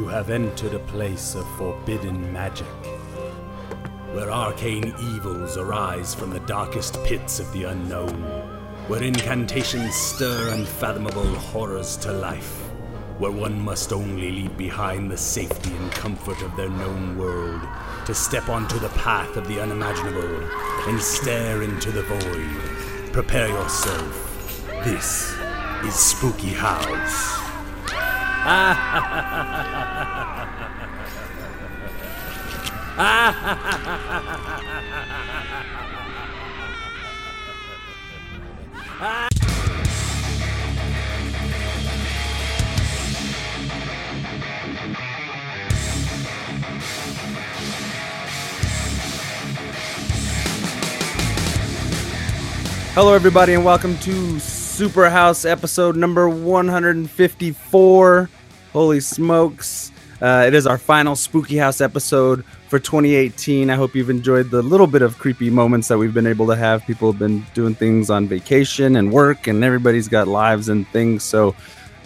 You have entered a place of forbidden magic, where arcane evils arise from the darkest pits of the unknown, where incantations stir unfathomable horrors to life, where one must only leave behind the safety and comfort of their known world to step onto the path of the unimaginable and stare into the void. Prepare yourself. This is Spooky House. Hello, everybody, and welcome to Super House episode number 154. Holy smokes. Uh, it is our final Spooky House episode for 2018. I hope you've enjoyed the little bit of creepy moments that we've been able to have. People have been doing things on vacation and work, and everybody's got lives and things. So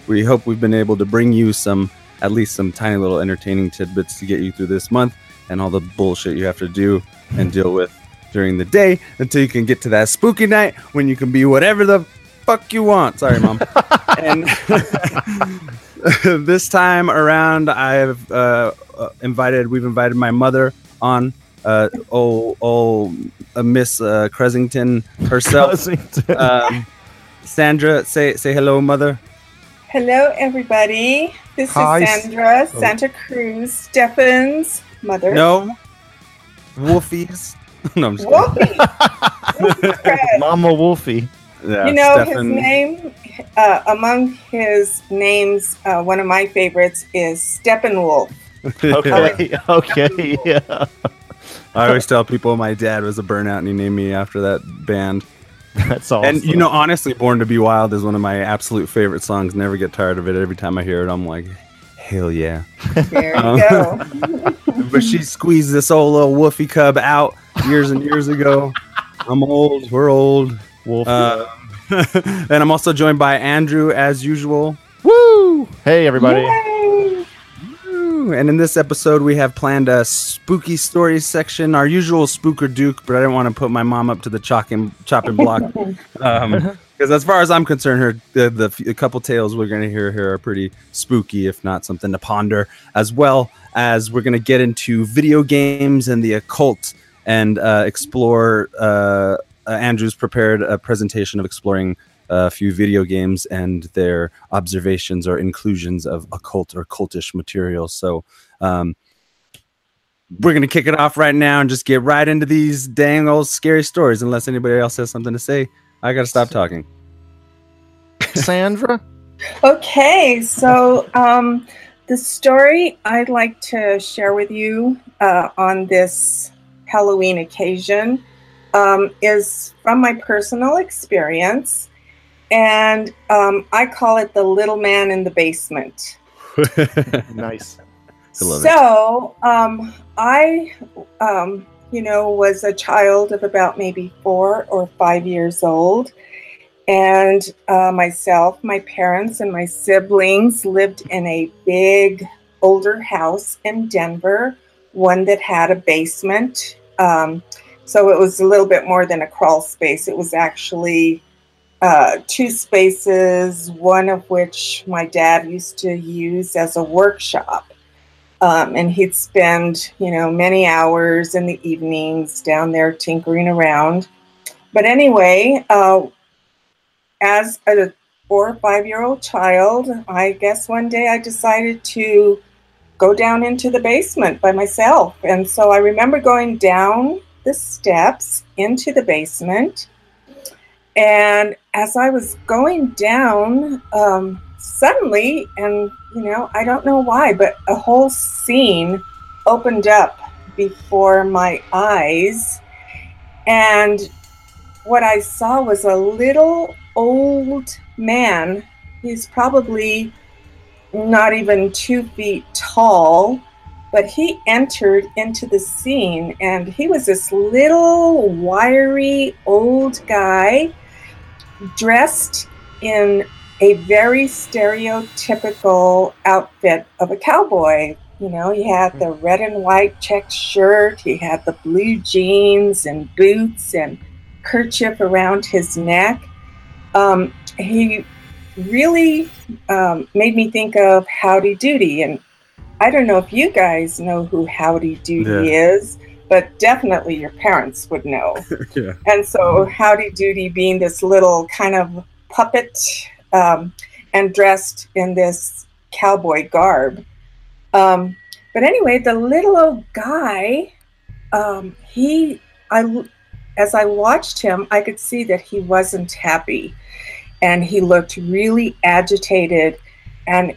we hope we've been able to bring you some, at least some tiny little entertaining tidbits to get you through this month and all the bullshit you have to do and deal with during the day until you can get to that spooky night when you can be whatever the fuck you want. Sorry, mom. and this time around, I've uh, uh, invited. We've invited my mother on. Uh, oh, oh, uh, Miss uh, Cresington herself. um, Sandra, say say hello, mother. Hello, everybody. This Hi, is S- Sandra Santa Cruz, Stefan's mother. No, Wolfies. no, I'm just kidding. Wolfie. Wolfie Mama Wolfie. Yeah, you know Stefan- his name. Uh, among his names, uh, one of my favorites is Steppenwolf. Okay, okay, yeah. I always tell people my dad was a burnout and he named me after that band. That's awesome. And you know, honestly, Born to Be Wild is one of my absolute favorite songs. Never get tired of it. Every time I hear it, I'm like, hell yeah. There Um, you go. But she squeezed this old little woofy cub out years and years ago. I'm old. We're old. Wolfie. Uh, and I'm also joined by Andrew, as usual. Woo! Hey, everybody. Woo. And in this episode, we have planned a spooky stories section, our usual spooker duke, but I didn't want to put my mom up to the chopping chopping block. Um, because as far as I'm concerned, her the, the, f- the couple tales we're going to hear here are pretty spooky, if not something to ponder, as well as we're going to get into video games and the occult and uh, explore. Uh, Andrew's prepared a presentation of exploring a few video games and their observations or inclusions of occult or cultish material. So, um, we're gonna kick it off right now and just get right into these dang old scary stories. Unless anybody else has something to say, I gotta stop talking. Sandra? Okay, so um, the story I'd like to share with you uh, on this Halloween occasion um, is from my personal experience, and um, I call it the little man in the basement. Nice. I love so um, I, um, you know, was a child of about maybe four or five years old. And uh, myself, my parents, and my siblings lived in a big older house in Denver, one that had a basement. Um, so it was a little bit more than a crawl space. It was actually uh, two spaces, one of which my dad used to use as a workshop. Um, and he'd spend, you know, many hours in the evenings down there tinkering around. But anyway, uh, as a four or five year old child, I guess one day I decided to go down into the basement by myself. And so I remember going down the steps into the basement. And as I was going down, um, suddenly, and you know, I don't know why, but a whole scene opened up before my eyes. And what I saw was a little old man. He's probably not even two feet tall, but he entered into the scene and he was this little wiry old guy dressed in a very stereotypical outfit of a cowboy. You know, he had the red and white checked shirt, he had the blue jeans and boots and kerchief around his neck. Um, he really um, made me think of Howdy Doody. And I don't know if you guys know who Howdy Doody is, but definitely your parents would know. yeah. And so Howdy Doody being this little kind of puppet um, and dressed in this cowboy garb. Um, but anyway, the little old guy, um, he, I, as I watched him, I could see that he wasn't happy, and he looked really agitated, and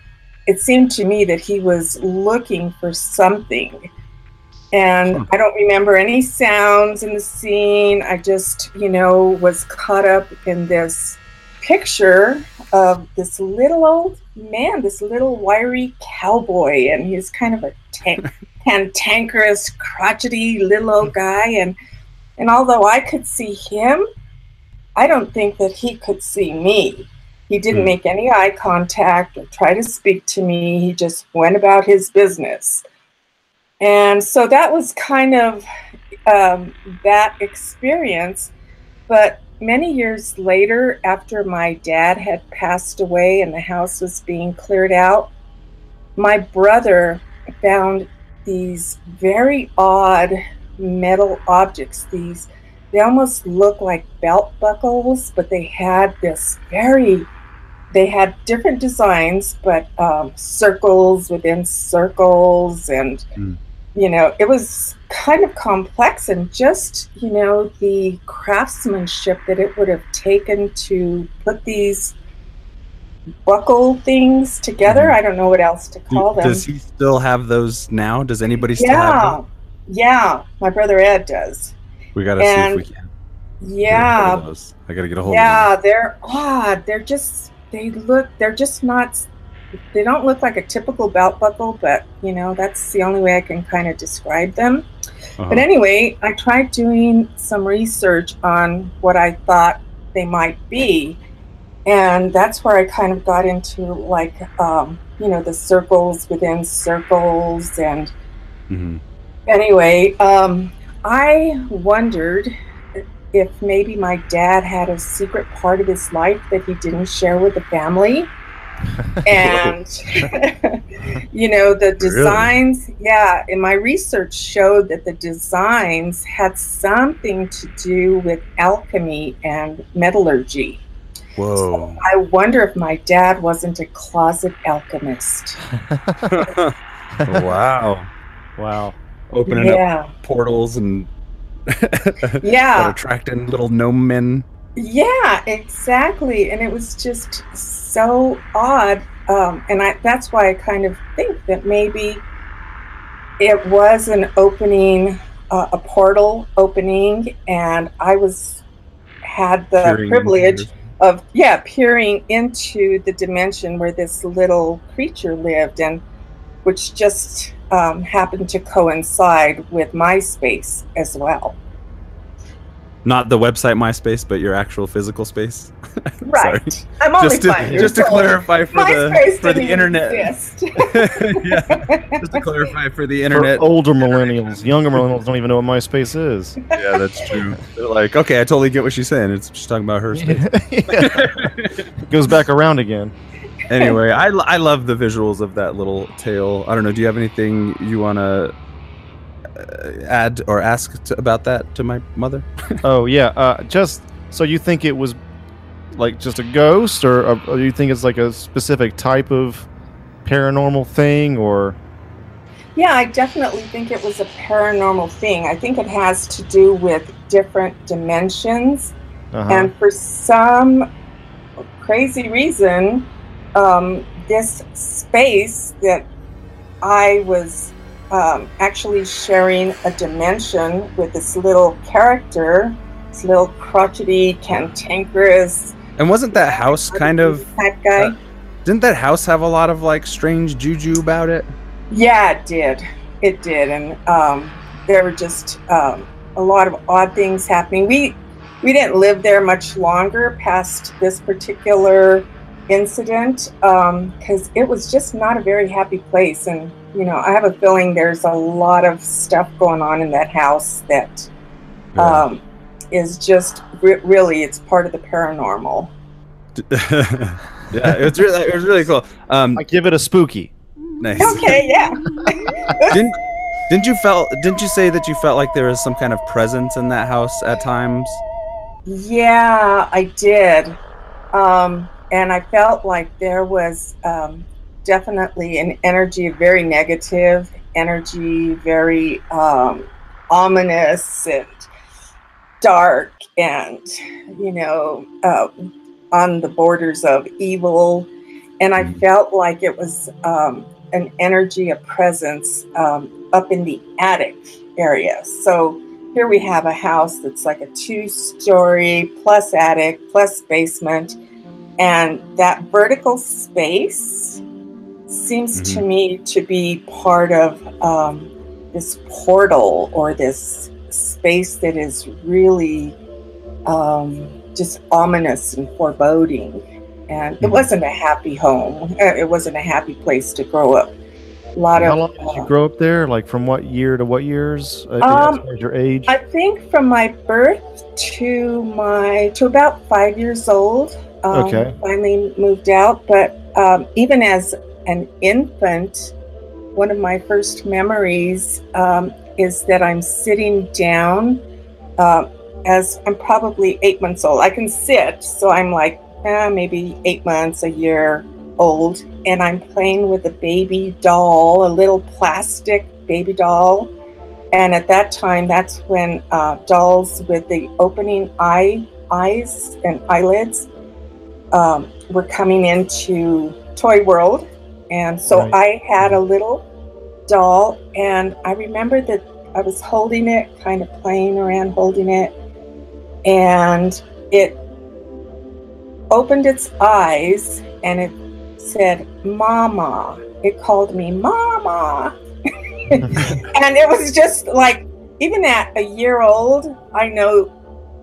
it seemed to me that he was looking for something. And hmm. I don't remember any sounds in the scene. I just, you know, was caught up in this picture of this little old man, this little wiry cowboy, and he's kind of a tan- cantankerous, crotchety little old guy. And and although I could see him, I don't think that he could see me. He didn't Hmm. make any eye contact or try to speak to me. He just went about his business. And so that was kind of um, that experience. But many years later, after my dad had passed away and the house was being cleared out, my brother found these very odd metal objects. These, they almost look like belt buckles, but they had this very, they had different designs, but um, circles within circles and Mm. you know, it was kind of complex and just, you know, the craftsmanship that it would have taken to put these buckle things together. Mhm. I don't know what else to call them. Does he still have those now? Does anybody still have yeah. them? Yeah. My brother Ed does. We gotta see if we can. get a hold Yeah. I gotta get a hold Yeah, of they're odd. They're just they look they're just not they don't look like a typical belt buckle, but you know, that's the only way I can kind of describe them. Uh-huh. But anyway, I tried doing some research on what I thought they might be. And that's where I kind of got into like, um, you know, the circles within circles. And Mhm. anyway, um, I wondered if maybe my dad had a secret part of his life that he didn't share with the family. and you know the designs yeah and my research showed that the designs had something to do with alchemy and metallurgy Whoa. i wonder if my dad wasn't a closet alchemist wow. wow. Opening up yeah portals and that yeah attracting little gnome men. Yeah, exactly. And it was just so odd. Um, and I, that's why I kind of think that maybe it was an opening, uh, a portal opening, and I was had the peering privilege of yeah peering into the dimension where this little creature lived, and which just um, happened to coincide with my space as well. Not the website MySpace, but your actual physical space. Right. Sorry. I'm only Just to, five years just to old. clarify for MySpace the for the internet. yeah. Just to clarify for the For internet. older millennials, younger millennials don't even know what MySpace is. Yeah, that's true. They're like, okay, I totally get what she's saying. It's just talking about her space. It Goes back around again. Anyway, I, I love the visuals of that little tale. I don't know. Do you have anything you want to uh, add or ask to, about that to my mother? Oh yeah, uh, just so you think it was like just a ghost, or, or, or you think it's like a specific type of paranormal thing, or Yeah, I definitely think it was a paranormal thing. I think it has to do with different dimensions. uh And for some crazy reason, um, this space that I was um, actually sharing a dimension with this little character, this little crotchety, cantankerous And wasn't that house kind of? type guy. uh, Didn't that house have a lot of like strange juju about it? Yeah, it did. It did, and um, there were just um, a lot of odd things happening. We we didn't live there much longer past this particular incident because it was just not a very happy place. And, you know, I have a feeling there's a lot of stuff going on in that house that Yeah. um, is just re- really, it's part of the paranormal. yeah, it was really, it was really cool. Um, I give it a spooky. nice. Okay, yeah. didn't didn't you felt didn't you say that you felt like there was some kind of presence in that house at times? Yeah, I did. Um, and I felt like there was um, definitely an energy, very negative energy, very um, ominous and dark, and, you know, uh, on the borders of evil. And I Mm. felt like it was um, an energy, a presence um, up in the attic area. So, here we have a house that's like a two story plus attic plus basement. And that vertical space seems to me to be part of um, this portal or this space that is really um, just ominous and foreboding. And it Mhm. wasn't a happy home, Uh, it wasn't a happy place to grow up. A lot How of long did you uh, grow up there? Like from what year to what years? Uh, Um, as far as your age? I think from my birth to my to about five years old. Um, Okay. Finally moved out, but um, even as an infant, one of my first memories um, is that I'm sitting down. Uh, as I'm probably eight months old, I can sit, so I'm like eh, maybe eight months, a year old, and I'm playing with a baby doll, a little plastic baby doll. And at that time, that's when uh, dolls with the opening eye eyes and eyelids um, were coming into Toy World. And so Right. I had a little doll, and I remember that I was holding it, kind of playing around holding it, and it opened its eyes and it said, Mama. It called me Mama. and it was just like even at a year old i know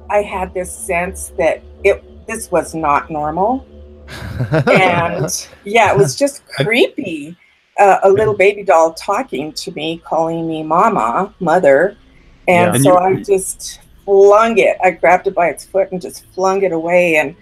i had this sense that it this was not normal. And yeah it was just creepy. Uh, a little baby doll talking to me calling me mama mother. And Yeah. And so you- i just flung it. I grabbed it by its foot and just flung it away. And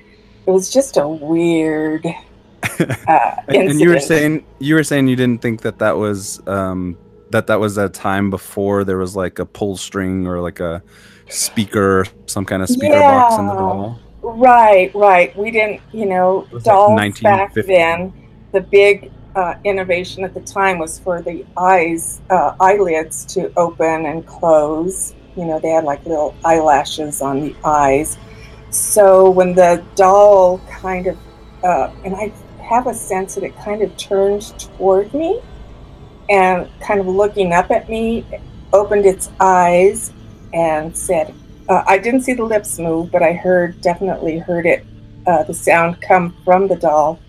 it was just a weird uh, And, and you were saying you were saying you didn't think that that was um, that that was a time before there was like a pull string or like a speaker, some kind of speaker box in the Yeah. Right, right. We didn't, you know, was like dolls back then. The big uh, innovation at the time was for the eyes, uh, eyelids to open and close. You know, they had like little eyelashes on the eyes. So when the doll kind of, uh, and I have a sense that it kind of turned toward me and kind of looking up at me, opened its eyes and said, uh, I didn't see the lips move, but I heard definitely heard it, uh, the sound come from the doll,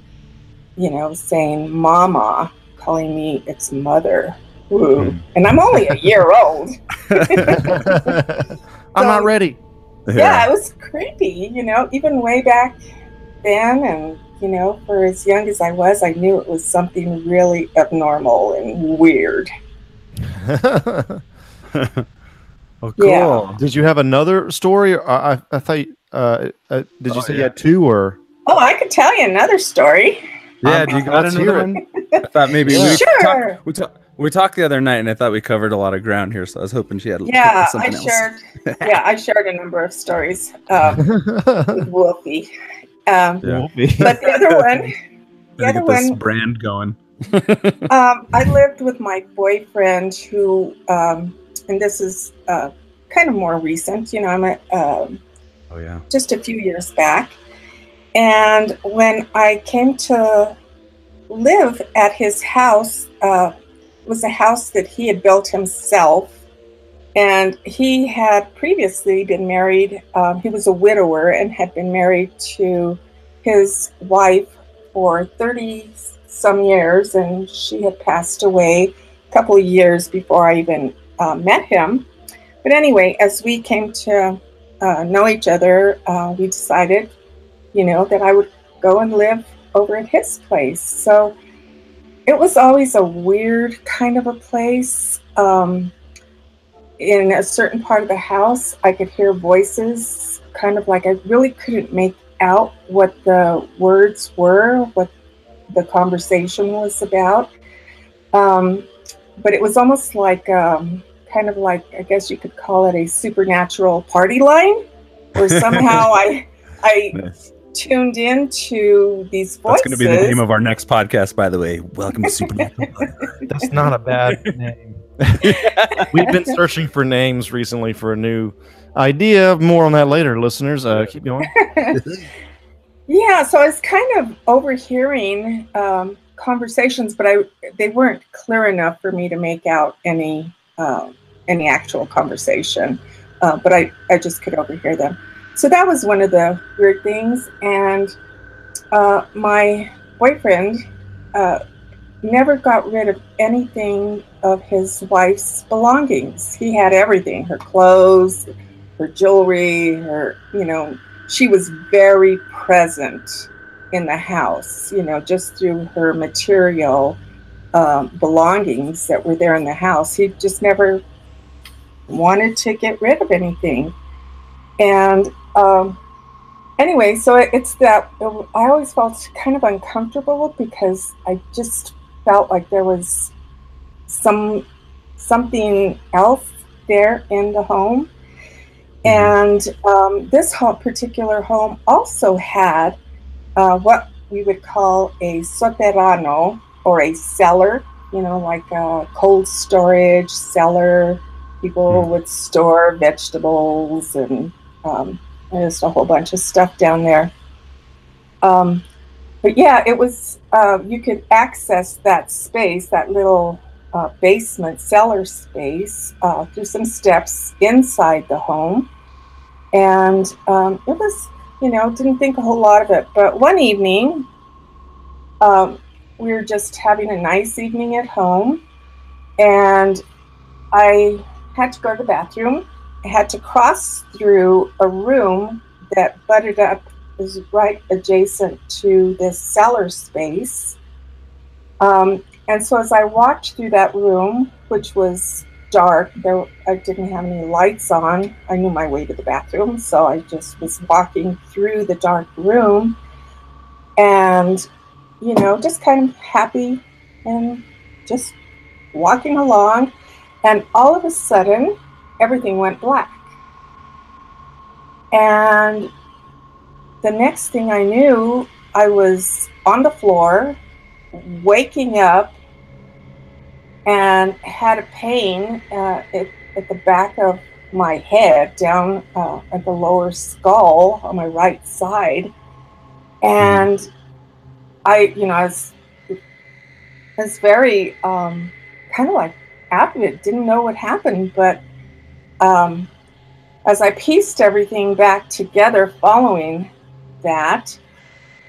you know, saying "Mama," calling me its mother. Ooh. Hmm. And I'm only a year old. I'm not So- ready. Yeah. it was creepy, you know, even way back then. And, you know, for as young as I was, I knew it was something really abnormal and weird. Oh, cool. Yeah. did you have another story? I, I, I thought. Uh, uh, did you Oh, say you had two or? Oh, I could tell you another story. Yeah, Um, do you got let's another hear one? I thought maybe Yeah. we Sure. talked, we, talk, we talked the other night, and I thought we covered a lot of ground here, so I was hoping she had Yeah, I something else. shared. Yeah, I shared a number of stories um, with Wolfie. Um, Yeah. but the other one, the other get this one, brand going. um, I lived with my boyfriend who, um, and this is uh, kind of more recent. You know, I'm a, um, Oh yeah. just a few years back, and when I came to live at his house, uh, it was a house that he had built himself. And he had previously been married, um, he was a widower and had been married to his wife for 30 some years, and she had passed away a couple of years before I even uh, met him. But anyway, as we came to uh, know each other, uh, we decided, you know, that I would go and live over at his place. So it was always a weird kind of a place. Um, in a certain part of the house, I could hear voices, kind of like I really couldn't make out what the words were, what the conversation was about. Um, but it was almost like, um, kind of like, I guess you could call it a supernatural party line, where somehow I, I Nice. tuned into these voices. That's going to be the name of our next podcast, by the way. Welcome to Supernatural. That's not a bad name. We've been searching for names recently for a new idea. More on that later, listeners. Uh, keep going. Yeah, so I was kind of overhearing um, conversations, but I they weren't clear enough for me to make out any um, any actual conversation. Uh, but I, I just could overhear them. So that was one of the weird things. And uh, my boyfriend uh, never got rid of anything of his wife's belongings. He had everything her clothes, her jewelry, her, you know, she was very present in the house, you know, just through her material um, belongings that were there in the house. He just never wanted to get rid of anything. And um, anyway, so it's that I always felt kind of uncomfortable because I just felt like there was some something else there in the home. And um, this home, particular home also had uh, what we would call a soterrano or a cellar, you know, like a cold storage cellar. People would store vegetables and um, just a whole bunch of stuff down there. Um, but yeah, it was, uh, you could access that space, that little uh, basement cellar space, uh, through some steps inside the home. And um, it was, you know, didn't think a whole lot of it. But one evening, um, we were just having a nice evening at home, and I had to go to the bathroom. I had to cross through a room that butted up, was right adjacent to this cellar space. Um, and so as I walked through that room, which was dark, there I didn't have any lights on. I knew my way to the bathroom, so I just was walking through the dark room, and you know, just kind of happy and just walking along, and all of a sudden, everything went black. And the next thing I knew, I was on the floor, waking up, and had a pain uh, at, at the back of my head, down uh, at the lower skull on my right side. And I, you know, I was, I was very um, kind of like it, didn't know what happened, but um, as I pieced everything back together following that,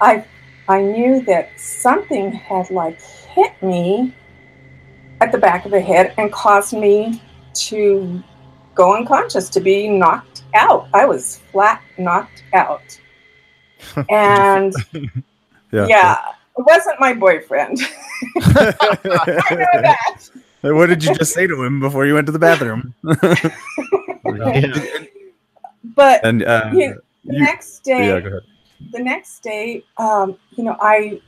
I I knew that something had like hit me at the back of the head and caused me to go unconscious, to be knocked out. I was flat knocked out. And yeah, it wasn't my boyfriend. I that. what did you just say to him before you went to the bathroom? Yeah. But and uh, Yeah, the you- next day, yeah, go ahead. the next day, um, you know, I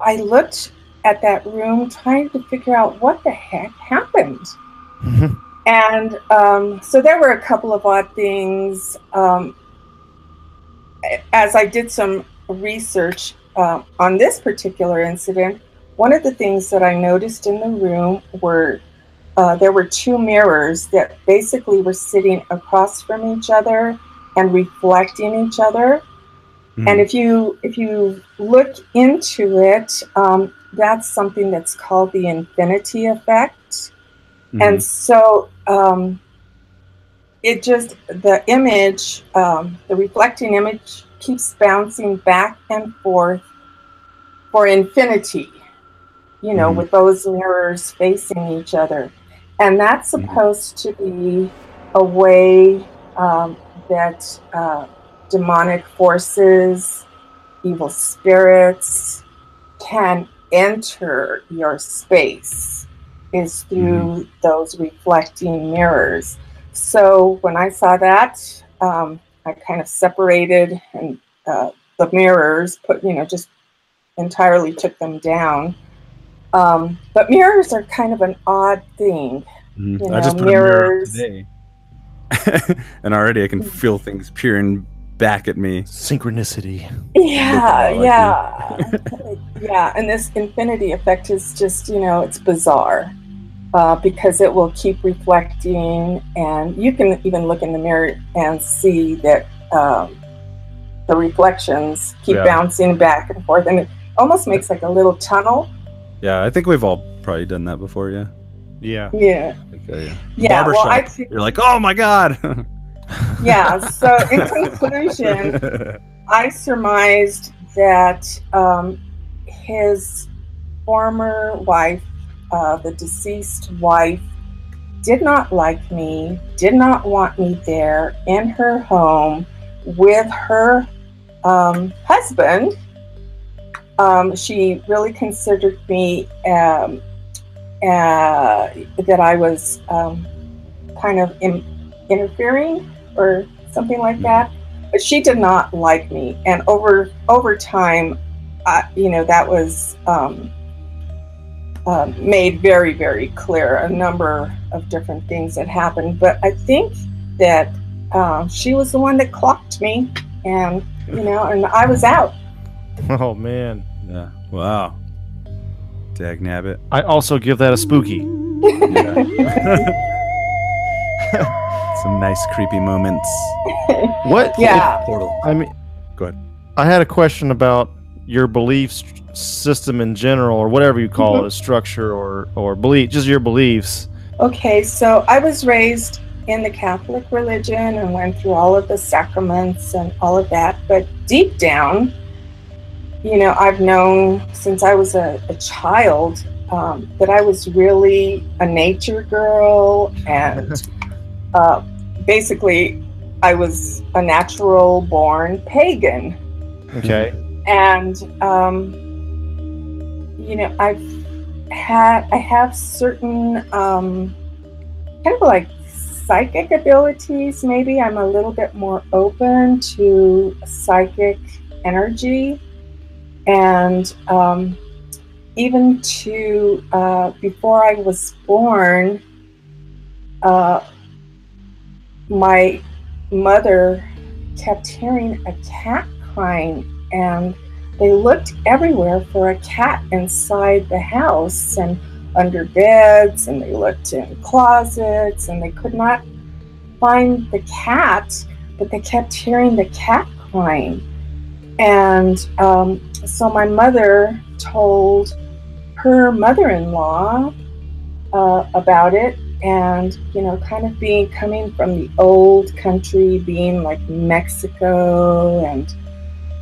I looked at that room trying to figure out what the heck happened. And um, so there were a couple of odd things. Um, as I did some research uh, on this particular incident, one of the things that I noticed in the room were uh, there were two mirrors that basically were sitting across from each other and reflecting each other. Mhm. And if you if you look into it, um, that's something that's called the infinity effect. Mhm. And so um, it just, the image, um, the reflecting image keeps bouncing back and forth for infinity, you know, Mhm. with those mirrors facing each other. And that's Mhm. supposed to be a way um, that uh, demonic forces evil spirits can enter your space is through those reflecting mirrors. So when I saw that, um, I kind of separated and uh, the mirrors, put you know, just entirely took them down. Um, but mirrors are kind of an odd thing. Mhm. You I just know, put a mirror mirrors. today, and already I can feel things peering back at me. Synchronicity. Yeah, yeah, yeah. And this infinity effect is just, you know, it's bizarre uh, because it will keep reflecting, and you can even look in the mirror and see that um, the reflections keep Yeah. bouncing back and forth, and it almost makes like a little tunnel. Yeah, I think we've all probably done that before. Yeah. Yeah. Yeah, Like, uh, yeah. Well, I. You're like, oh my god. yeah. So in conclusion. I surmised that um, his former wife, uh, the deceased wife, did not like me, did not want me there in her home with her um, husband. Um, she really considered me um, uh, that I was um, kind of in, interfering or something like that but she did not like me and over over time uh, you know that was um, um, made very very clear a number of different things that happened but i think that um, she was the one that clocked me and you know and i was out Oh man. yeah. Wow. Dag nabbit. I also give that a spooky. Some nice creepy moments. What? yeah Portal. I mean, Go ahead. I had a question about your belief s- system in general, or whatever you call Mm-hmm. it, a structure or or belief, just your beliefs. Okay, so I was raised in the Catholic religion and went through all of the sacraments and all of that. But deep down, you know, I've known since I was a, a child um, that I was really a nature girl. And uh, basically, I was a natural born pagan. Okay. and um, you know i've had i have certain um, kind of like psychic abilities maybe. I'm a little bit more open to psychic energy. And um, even to uh, before i was born uh, my mother kept hearing a cat crying and they looked everywhere for a cat inside the house and under beds and they looked in closets and they could not find the cat but they kept hearing the cat crying. And um, so my mother told her mother-in-law uh, about it and you know kind of being coming from the old country being like mexico and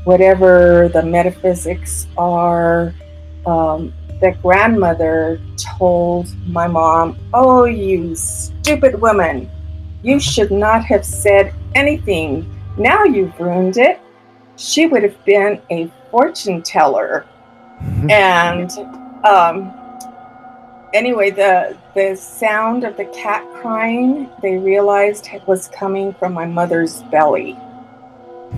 whatever the metaphysics are um, the grandmother told my mom oh you stupid woman you should not have said anything. Now you've ruined it. She would have been a fortune teller. And um, anyway, the the sound of the cat crying they realized was coming from my mother's belly.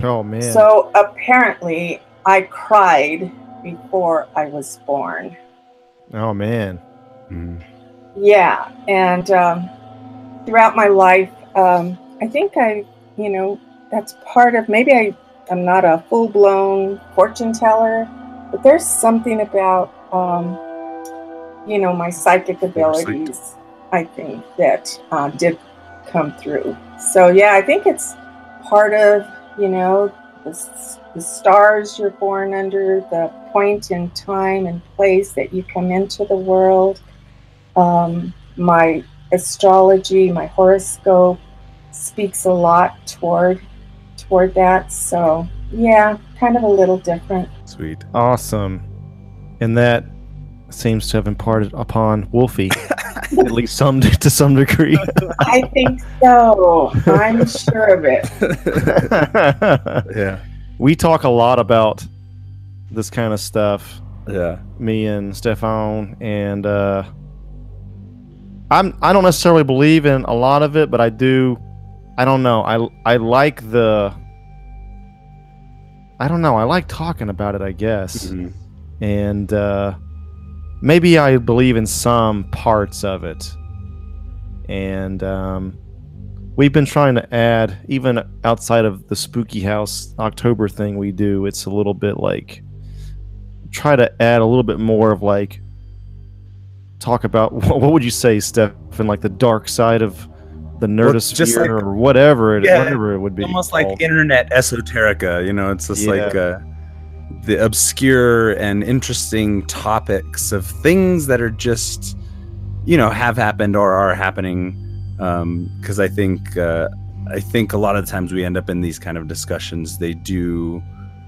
Oh man. So apparently, I cried before I was born. oh man. Mm. Yeah, and um, throughout my life, um, I think I, you know, that's part of maybe I I'm not a full blown fortune teller, but there's something about um, you know my psychic abilities. I think that uh, did come through. So yeah, I think it's part of you know the, the stars you're born under, the point in time and place that you come into the world um, my astrology, my horoscope speaks a lot toward toward that. So yeah, kind of a little different. Sweet. Awesome. And that seems to have imparted upon Wolfie, at least some to some degree. I think so. I'm sure of it. yeah. we talk a lot about this kind of stuff. Yeah. Me and Stefan, and uh, I'm I don't necessarily believe in a lot of it, but I do. I don't know. I I like the. I don't know. I like talking about it. I guess, Mhm. and uh, maybe I believe in some parts of it, and um, we've been trying to add even outside of the spooky house October thing we do. It's a little bit like try to add a little bit more of like talk about what would you say, Stefan, like the dark side of the nerdosphere like- or whatever it Yeah, whatever it would be. almost like internet esoterica you know it's just Yeah. like uh, the obscure and interesting topics of things that are just you know have happened or are happening because i think uh, i think a lot of the times we end up in these kind of discussions. They do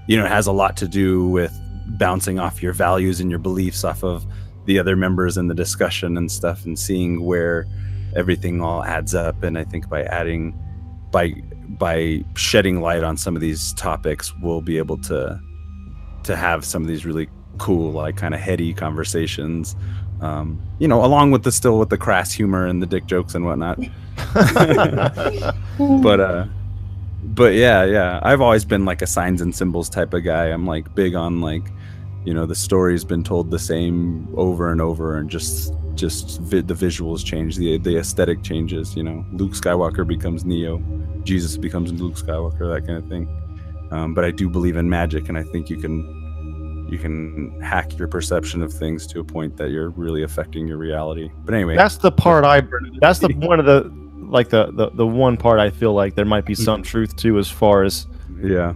you know it has a lot to do with bouncing off your values and your beliefs off of the other members in the discussion and stuff and seeing where everything all adds up. And i think by adding by by shedding light on some of these topics we'll be able to to have some of these really cool like kind of heady conversations um, you know along with the still with the crass humor and the dick jokes and whatnot. But uh but yeah yeah. I've always been like a signs and symbols type of guy. I'm like big on like you know the story's been told the same over and over and just just vi- the visuals change the the aesthetic changes you know. Luke skywalker becomes neo. Jesus becomes luke skywalker that kind of thing. Um, but i do believe in magic and i think you can you can hack your perception of things to a point that you're really affecting your reality but anyway that's the part I. That's the one of the like the, the the one part I feel like there might be some truth to as far as yeah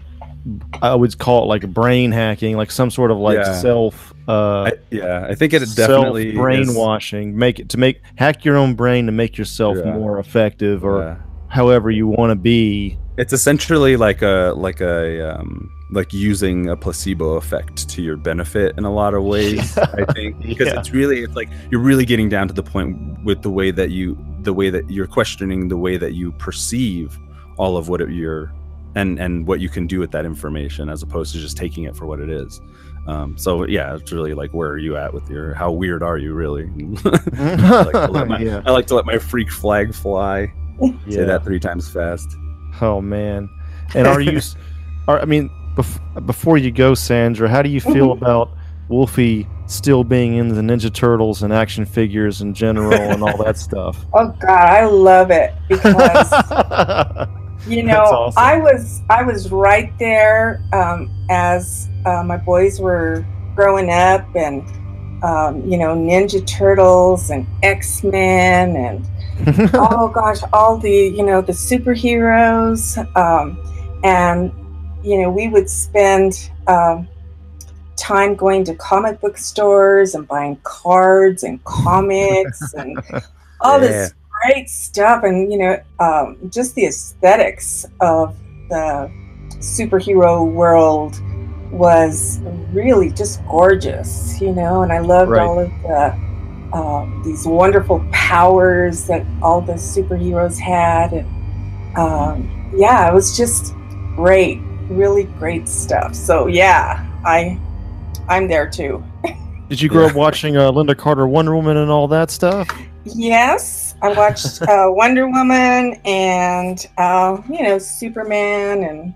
I would call it like brain hacking, like some sort of like Yeah. self uh I, yeah i think it definitely self is- brainwashing. Make it to make hack your own brain to make yourself Yeah. more effective or yeah. however you want to be. it's essentially like a like a um like using a placebo effect to your benefit in a lot of ways i think because Yeah. it's really it's like you're really getting down to the point with the way that you the way that you're questioning the way that you perceive all of what you're and and what you can do with that information as opposed to just taking it for what it is um so yeah it's really like where are you at with your how weird are you really I like to let my, yeah. I like to let my freak flag fly say that three times fast Oh man. And are you? s- are I mean, bef- before you go, Sandra, how do you feel about Wolfie still being in the Ninja Turtles and action figures in general and all that stuff? Oh God, I love it because you know awesome. I was I was right there um, as uh, my boys were growing up, and um, you know Ninja Turtles and X Men and oh gosh, all the you know the superheroes, um, and you know we would spend um, time going to comic book stores and buying cards and comics and all this great stuff, and you know um, just the aesthetics of the superhero world was really just gorgeous, you know, and I loved Right. all of the um, these wonderful powers that all the superheroes had, and um, yeah, it was just great, really great stuff. So yeah, I I'm there too. Did you grow up watching uh, Lynda Carter, Wonder Woman, and all that stuff? Yes, I watched uh, Wonder Woman and uh, you know Superman and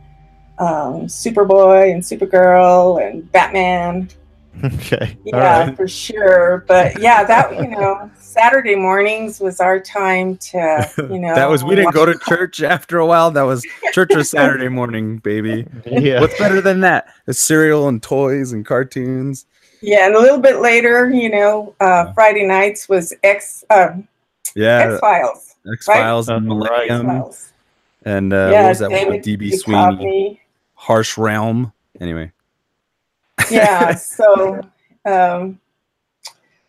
um, Superboy and Supergirl and Batman. Okay. Yeah, right. for sure. But yeah, that you know Saturday mornings was our time to you know that was we didn't go to church after a while. That was church was Saturday morning, baby. Yeah. What's better than that? The cereal and toys and cartoons. Yeah, and a little bit later, you know, uh, Friday nights was X uh, Yeah, X Files. X Files Uh, and right. Millennium Files. and uh, yeah, what was that David with DB Sweeney? Harsh Realm. Anyway, Yeah, so um,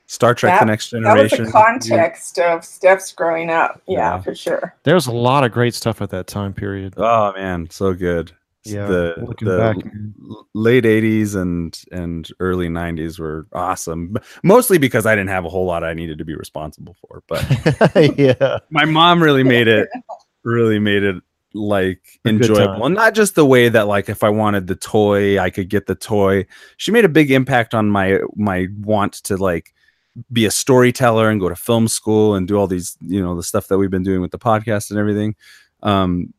Star Trek: That- The Next Generation. that was the context of Steph's growing up. Yeah, Yeah. for sure. There was a lot of great stuff at that time period. Oh man, so good. Yeah, the looking the back, l- man. l- late '80s and and early '90s were awesome. Mostly because I didn't have a whole lot I needed to be responsible for, but yeah. my mom really made it really made it like A enjoyable. and not just the way that like if i wanted the toy i could get the toy. She made a big impact on my my want to like be a storyteller and go to film school and do all these you know the stuff that we've been doing with the podcast and everything. Um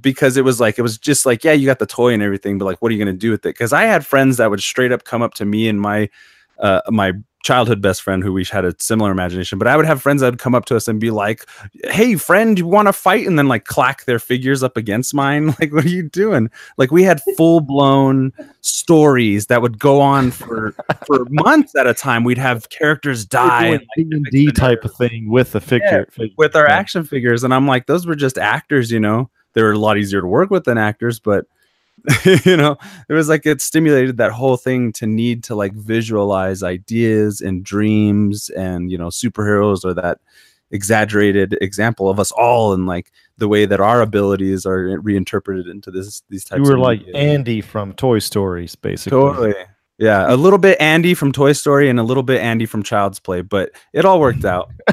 because it was like it was just like yeah you got the toy and everything but like what are you going to do with it? Because i had friends that would straight up come up to me and my uh my childhood best friend who we had a similar imagination but i would have friends that would come up to us and be like hey friend you want to fight? And then like clack their figures up against mine. Like what are you doing? Like we had full blown stories that would go on for for months at a time. We'd have characters die. Like, D type of thing with the figure, figure with our Yeah. action figures. And i'm like those were just actors you know? They were a lot easier to work with than actors but you know it was like it stimulated that whole thing to need to like visualize ideas and dreams and you know superheroes or that exaggerated example of us all and like the way that our abilities are reinterpreted into this these types You were like media. Andy from Toy Stories, basically. Totally. Yeah, a little bit Andy from Toy Story and a little bit Andy from Child's Play, but it all worked out.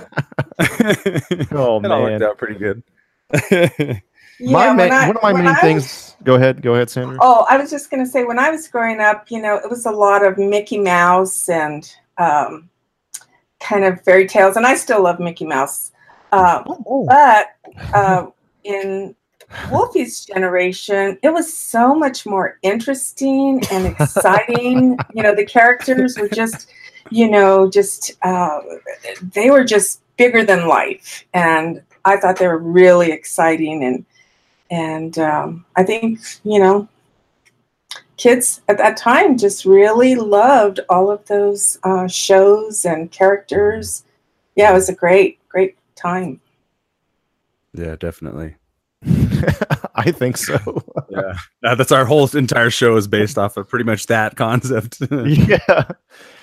Oh, it Oh all man, worked out pretty good. My Yeah, main, when I- one of my when main I things. Go ahead, go ahead, Sandra. Oh, I was just going to say, when I was growing up, you know, it was a lot of Mickey Mouse and um, kind of fairy tales, and I still love Mickey Mouse. Uh, Oh, but uh, in Wolfie's generation, it was so much more interesting and exciting. you know, the characters were just, you know, just uh, they were just bigger than life, and I thought they were really exciting and and um, I think you know kids at that time just really loved all of those uh, shows and characters. Yeah, it was a great great time. yeah, definitely. I think so. Yeah, Uh, that's our whole entire show is based off of pretty much that concept yeah, in yeah.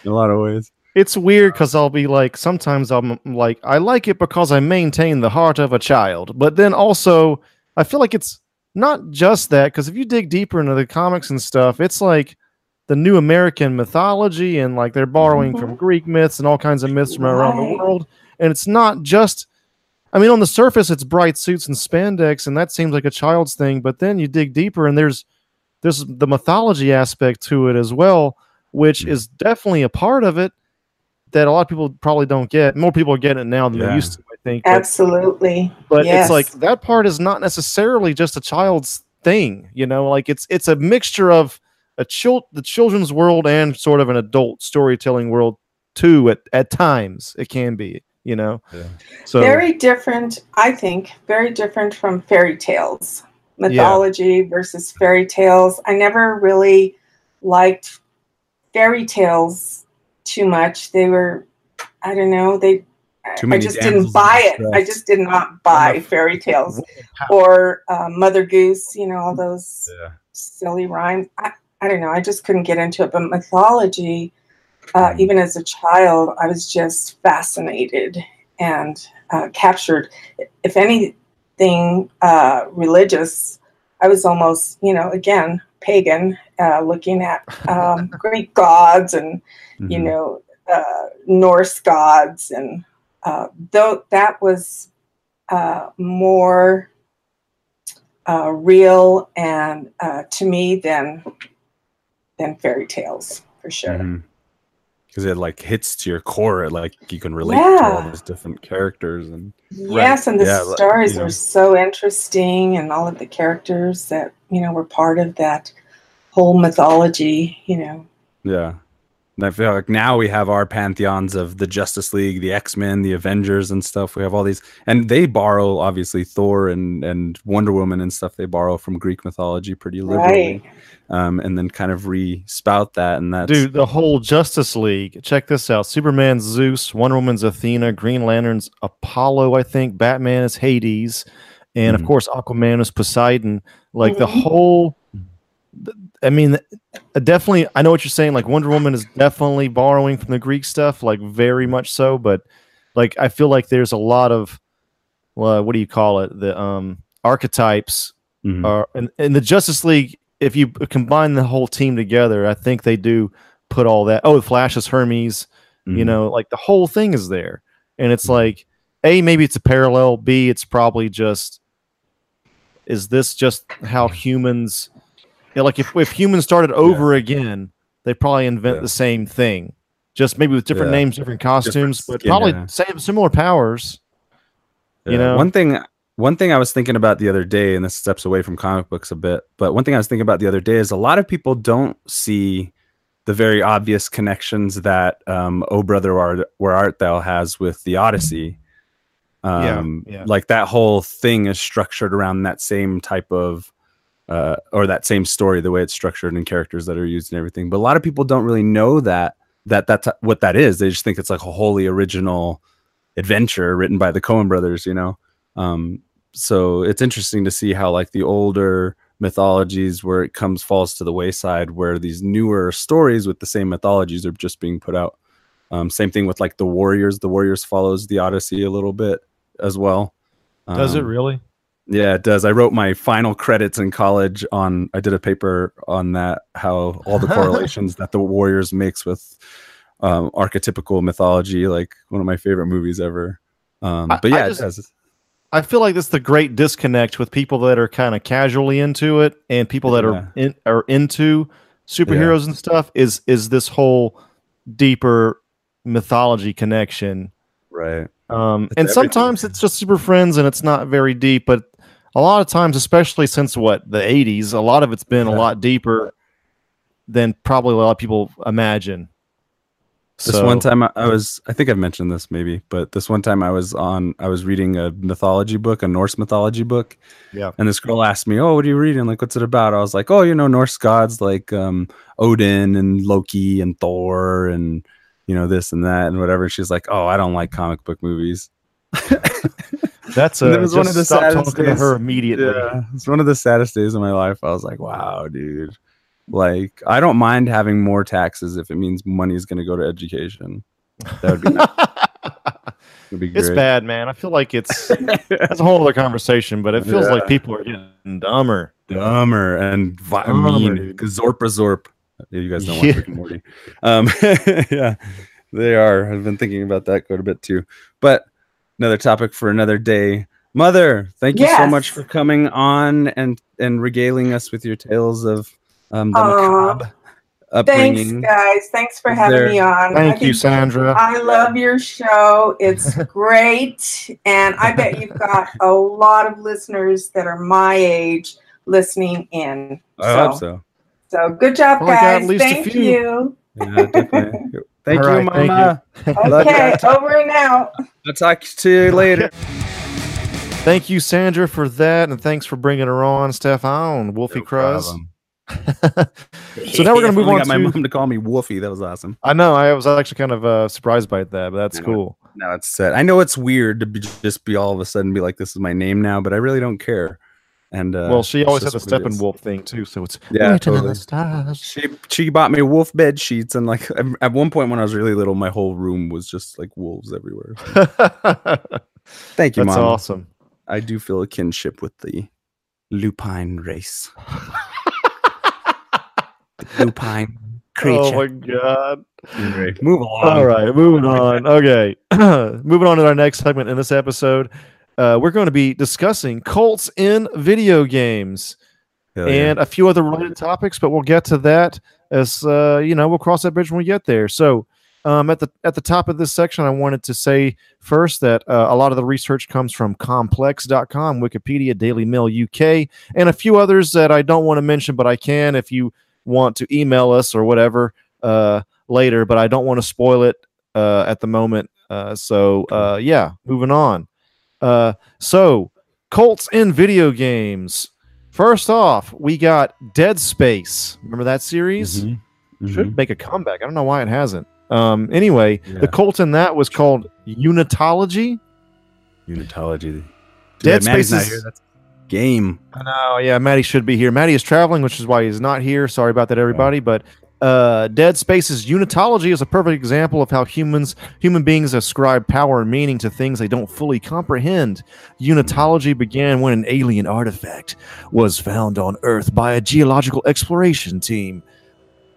a lot of ways. It's weird because I'll be like, sometimes I'm like, I like it because I maintain the heart of a child. But then also, I feel like it's not just that, because if you dig deeper into the comics and stuff, it's like the new American mythology and like they're borrowing mm-hmm. from Greek myths and all kinds of myths from around the world. And it's not just, I mean, on the surface, it's bright suits and spandex, and that seems like a child's thing. But then you dig deeper, and there's there's the mythology aspect to it as well, which hmm. is definitely a part of it that a lot of people probably don't get. More people are getting it now than they used to, I think. Absolutely. but yes. it's like that part is not necessarily just a child's thing, you know. Like it's it's a mixture of a child the children's world and sort of an adult storytelling world too. At at times, it can be, you know. Yeah. So very different, I think, very different from fairy tales. Mythology versus fairy tales. I never really liked fairy tales too much. They were, I don't know, they. Too I just didn't buy it. I just did not buy fairy tales or uh, Mother Goose. You know all those Yeah. silly rhymes. I, I don't know. I just couldn't get into it. But mythology, uh, Mm. even as a child, I was just fascinated and uh, captured. If anything uh, religious, I was almost, you know, again, pagan, uh, looking at um, Greek gods and, you Mhm. know, uh, Norse gods. And uh, though that was uh, more uh, real and uh, to me than than fairy tales for sure. Because it like hits to your core, like you can relate to all Yeah. those different characters and Yes, and the Yeah, like, stories you know. are so interesting, and all of the characters that you know were part of that whole mythology. You know, Yeah. And I feel like now we have our pantheons of the Justice League, the X Men, the Avengers, and stuff. We have all these, and they borrow obviously Thor and and Wonder Woman and stuff. They borrow from Greek mythology pretty liberally, right? um, and then kind of re-spout that. And that's Dude, the whole Justice League. Check this out: Superman's Zeus, Wonder Woman's Athena, Green Lantern's Apollo, I think. Batman is Hades, and Mhm. of course Aquaman is Poseidon. Like the Mhm. whole. th- I mean, uh, definitely. I know what you're saying. Like Wonder Woman is definitely borrowing from the Greek stuff, like very much so. But like, I feel like there's a lot of, well, what do you call it? The um archetypes Mhm. are in, in the Justice League. If you combine the whole team together, I think they do put all that. Oh, Flash is Hermes. You Mhm. know, like the whole thing is there, and it's Mhm. like a maybe it's a parallel. B it's probably just is this just how humans know, like if, if humans started over again they'd probably invent Yeah. the same thing just maybe with different Yeah. names different costumes Different but probably yeah. same similar powers You know? one thing one thing I was thinking about the other day, and this steps away from comic books a bit, but one thing I was thinking about the other day is a lot of people don't see the very obvious connections that um, "Oh Brother, Where Art Thou" has with the Odyssey. Yeah, Um, yeah. Like that whole thing is structured around that same type of, uh, or that same story, the way it's structured and characters that are used and everything. But a lot of people don't really know that that that's what that is. They just think it's like a wholly original adventure written by the Coen brothers, you know. Um, so it's interesting to see how like the older mythologies where it comes falls to the wayside, where these newer stories with the same mythologies are just being put out. Um, same thing with like the Warriors. The Warriors follows the Odyssey a little bit as well. does it Um, really yeah, it does. I wrote my final credits in college on. I did a paper on that. How all the correlations that the Warriors makes with um, archetypical mythology, like one of my favorite movies ever. Um, I- but I yeah, just- it does. I feel like that's the great disconnect with people that are kind of casually into it and people that are in, are into superheroes and stuff is is this whole deeper mythology connection. Right. Um, and everything. sometimes it's just super friends and it's not very deep, but a lot of times, especially since what the '80s, a lot of it's been a lot deeper than probably a lot of people imagine. This So- one time I, I was, I think I've mentioned this maybe, but this one time I was on, I was reading a mythology book, a Norse mythology book. Yeah. And this girl asked me, "Oh, what are you reading? Like, what's it about?" I was like, "Oh, you know, Norse gods like um, Odin and Loki and Thor and you know this and that and whatever." She's like, "Oh, I don't like comic book movies." That's And a, it was just one of the stop saddest talking to days. her immediately. Yeah, it's one of the saddest days of my life. I was like, "Wow, dude." Like, I don't mind having more taxes if it means money is going to go to education. That would be nice. That'd be It's bad, man. I feel like it's that's a whole other conversation, but it feels like people are getting dumber. dumber and vi- Dumber, mean. Zorpa Zorp. You guys don't Yeah. want Rick and Morty. Um, yeah, they are. I've been thinking about that quite a bit too. But another topic for another day. Mother, thank you so much for coming on and and regaling us with your tales of um, the Aw. macabre Thanks, guys. Thanks for Is having there- me on. I Thank you, Sandra. I love your show. It's great. And I bet you've got a lot of listeners that are my age listening in. I hope so. So good job, Probably guys. at least a Thank few. you. Yeah, definitely. Thank All you, right, thank Mama. Okay, ya. over and out. I'll talk to you later. Thank you, Sandra, for that, and thanks for bringing her on, Stefan, Wolfie No Cruz. So now we're gonna move on got my to- mom to call me Wolfie. That was awesome. I know I was actually kind of uh, surprised by that, but that's cool. Now it's set. I know it's weird to be, just be all of a sudden be like, "This is my name now," but I really don't care. And uh, well, she always had just the what it is. Steppenwolf thing too, so it's Yeah, written on totally. the stars. She she bought me wolf bed sheets, and like at- at one point when I was really little, my whole room was just like wolves everywhere. Thank you, That's mom. awesome. I do feel a kinship with the lupine race. the lupine creature. Oh my god. Anyway, move along. All right, moving on. Okay, moving on to our next segment in this episode. Uh, we're going to be discussing cults in video games Hell yeah. and a few other related topics, but we'll get to that as uh, you know we'll cross that bridge when we get there. So, um, at the at the top of this section, I wanted to say first that uh, a lot of the research comes from Complex.com, Wikipedia, Daily Mail UK, and a few others that I don't want to mention, but I can if you want to email us or whatever uh, later. But I don't want to spoil it uh, at the moment. Uh, so uh, yeah, moving on. Uh, so cults in video games. First off, we got Dead Space. Remember that series? Mhm. Should Mhm. make a comeback. I don't know why it hasn't. Um, anyway, Yeah. the cult in that was called Unitology. Unitology. Too Dead bad Space is- game. I know. Yeah, Maddie should be here. Maddie is traveling, which is why he's not here. Sorry about that, everybody. But uh, Dead Space's Unitology is a perfect example of how humans, human beings, ascribe power and meaning to things they don't fully comprehend. Unitology began when an alien artifact was found on Earth by a geological exploration team.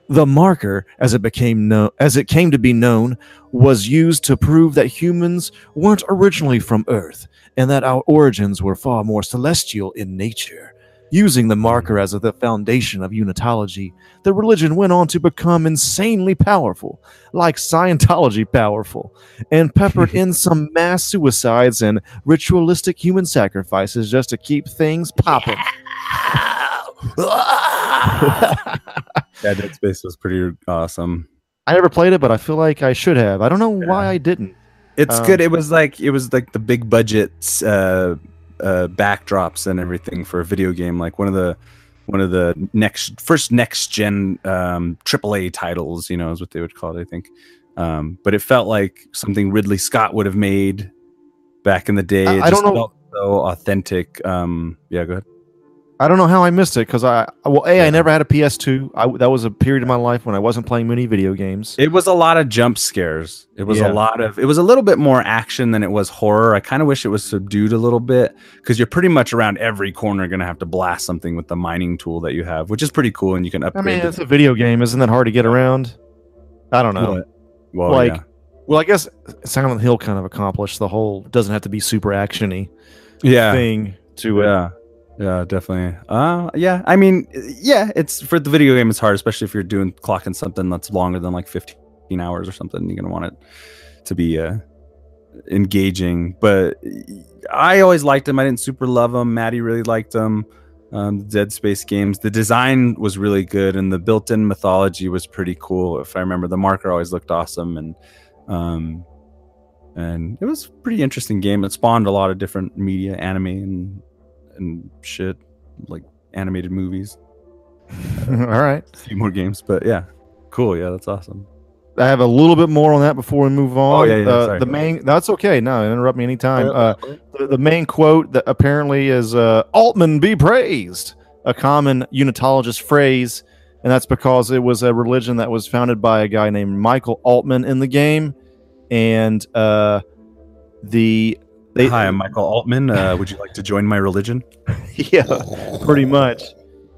The marker, as it became known, as it came to be known, was used to prove that humans weren't originally from Earth and that our origins were far more celestial in nature. Using the marker as the foundation of unitology, the religion went on to become insanely powerful, like Scientology powerful, and peppered in some mass suicides and ritualistic human sacrifices just to keep things popping. Yeah, Dead Space was pretty awesome. I never played it, but I feel like I should have. I don't know why I didn't. It's Um, good. It was like it was like the big budget uh, uh, backdrops and everything for a video game. Like one of the one of the next first next gen um, AAA titles. You know, is what they would call it. I think. Um, but it felt like something Ridley Scott would have made back in the day. I- It I don't just know- felt so authentic. Um, yeah, go ahead. I don't know how I missed it because I well, a I Yeah. never had a PS2. I, that was a period of my life when I wasn't playing many video games. It was a lot of jump scares. It was Yeah. a lot of. It was a little bit more action than it was horror. I kind of wish it was subdued a little bit because you're pretty much around every corner going to have to blast something with the mining tool that you have, which is pretty cool, and you can upgrade. I mean, it's a video game. Isn't that hard to get around? I don't know. Well, like, yeah. well, I guess Silent Hill kind of accomplished the whole doesn't have to be super actiony yeah, thing to it. yeah, yeah, definitely. Uh, yeah. I mean, yeah, it's for the video game. It's hard, especially if you're doing clocking something that's longer than like 15 hours or something. You're gonna want it to be uh engaging. But I always liked them. I didn't super love them. Maddie really liked them. Um, Dead Space games. The design was really good, and the built-in mythology was pretty cool. If I remember, the marker always looked awesome, and um, and it was a pretty interesting game. It spawned a lot of different media, anime, and and shit like animated movies. All right. A few more games, but yeah, cool. Yeah, that's awesome. I have a little bit more on that before we move on. Oh, yeah, yeah, Uh, sorry. the main that's okay. No, interrupt me anytime. Uh, the, the main quote that apparently is uh, Altman be praised, a common unitologist phrase, and that's because it was a religion that was founded by a guy named Michael Altman in the game, and uh, the they Hi, I'm Michael Altman. Uh, would you like to join my religion? yeah, pretty much.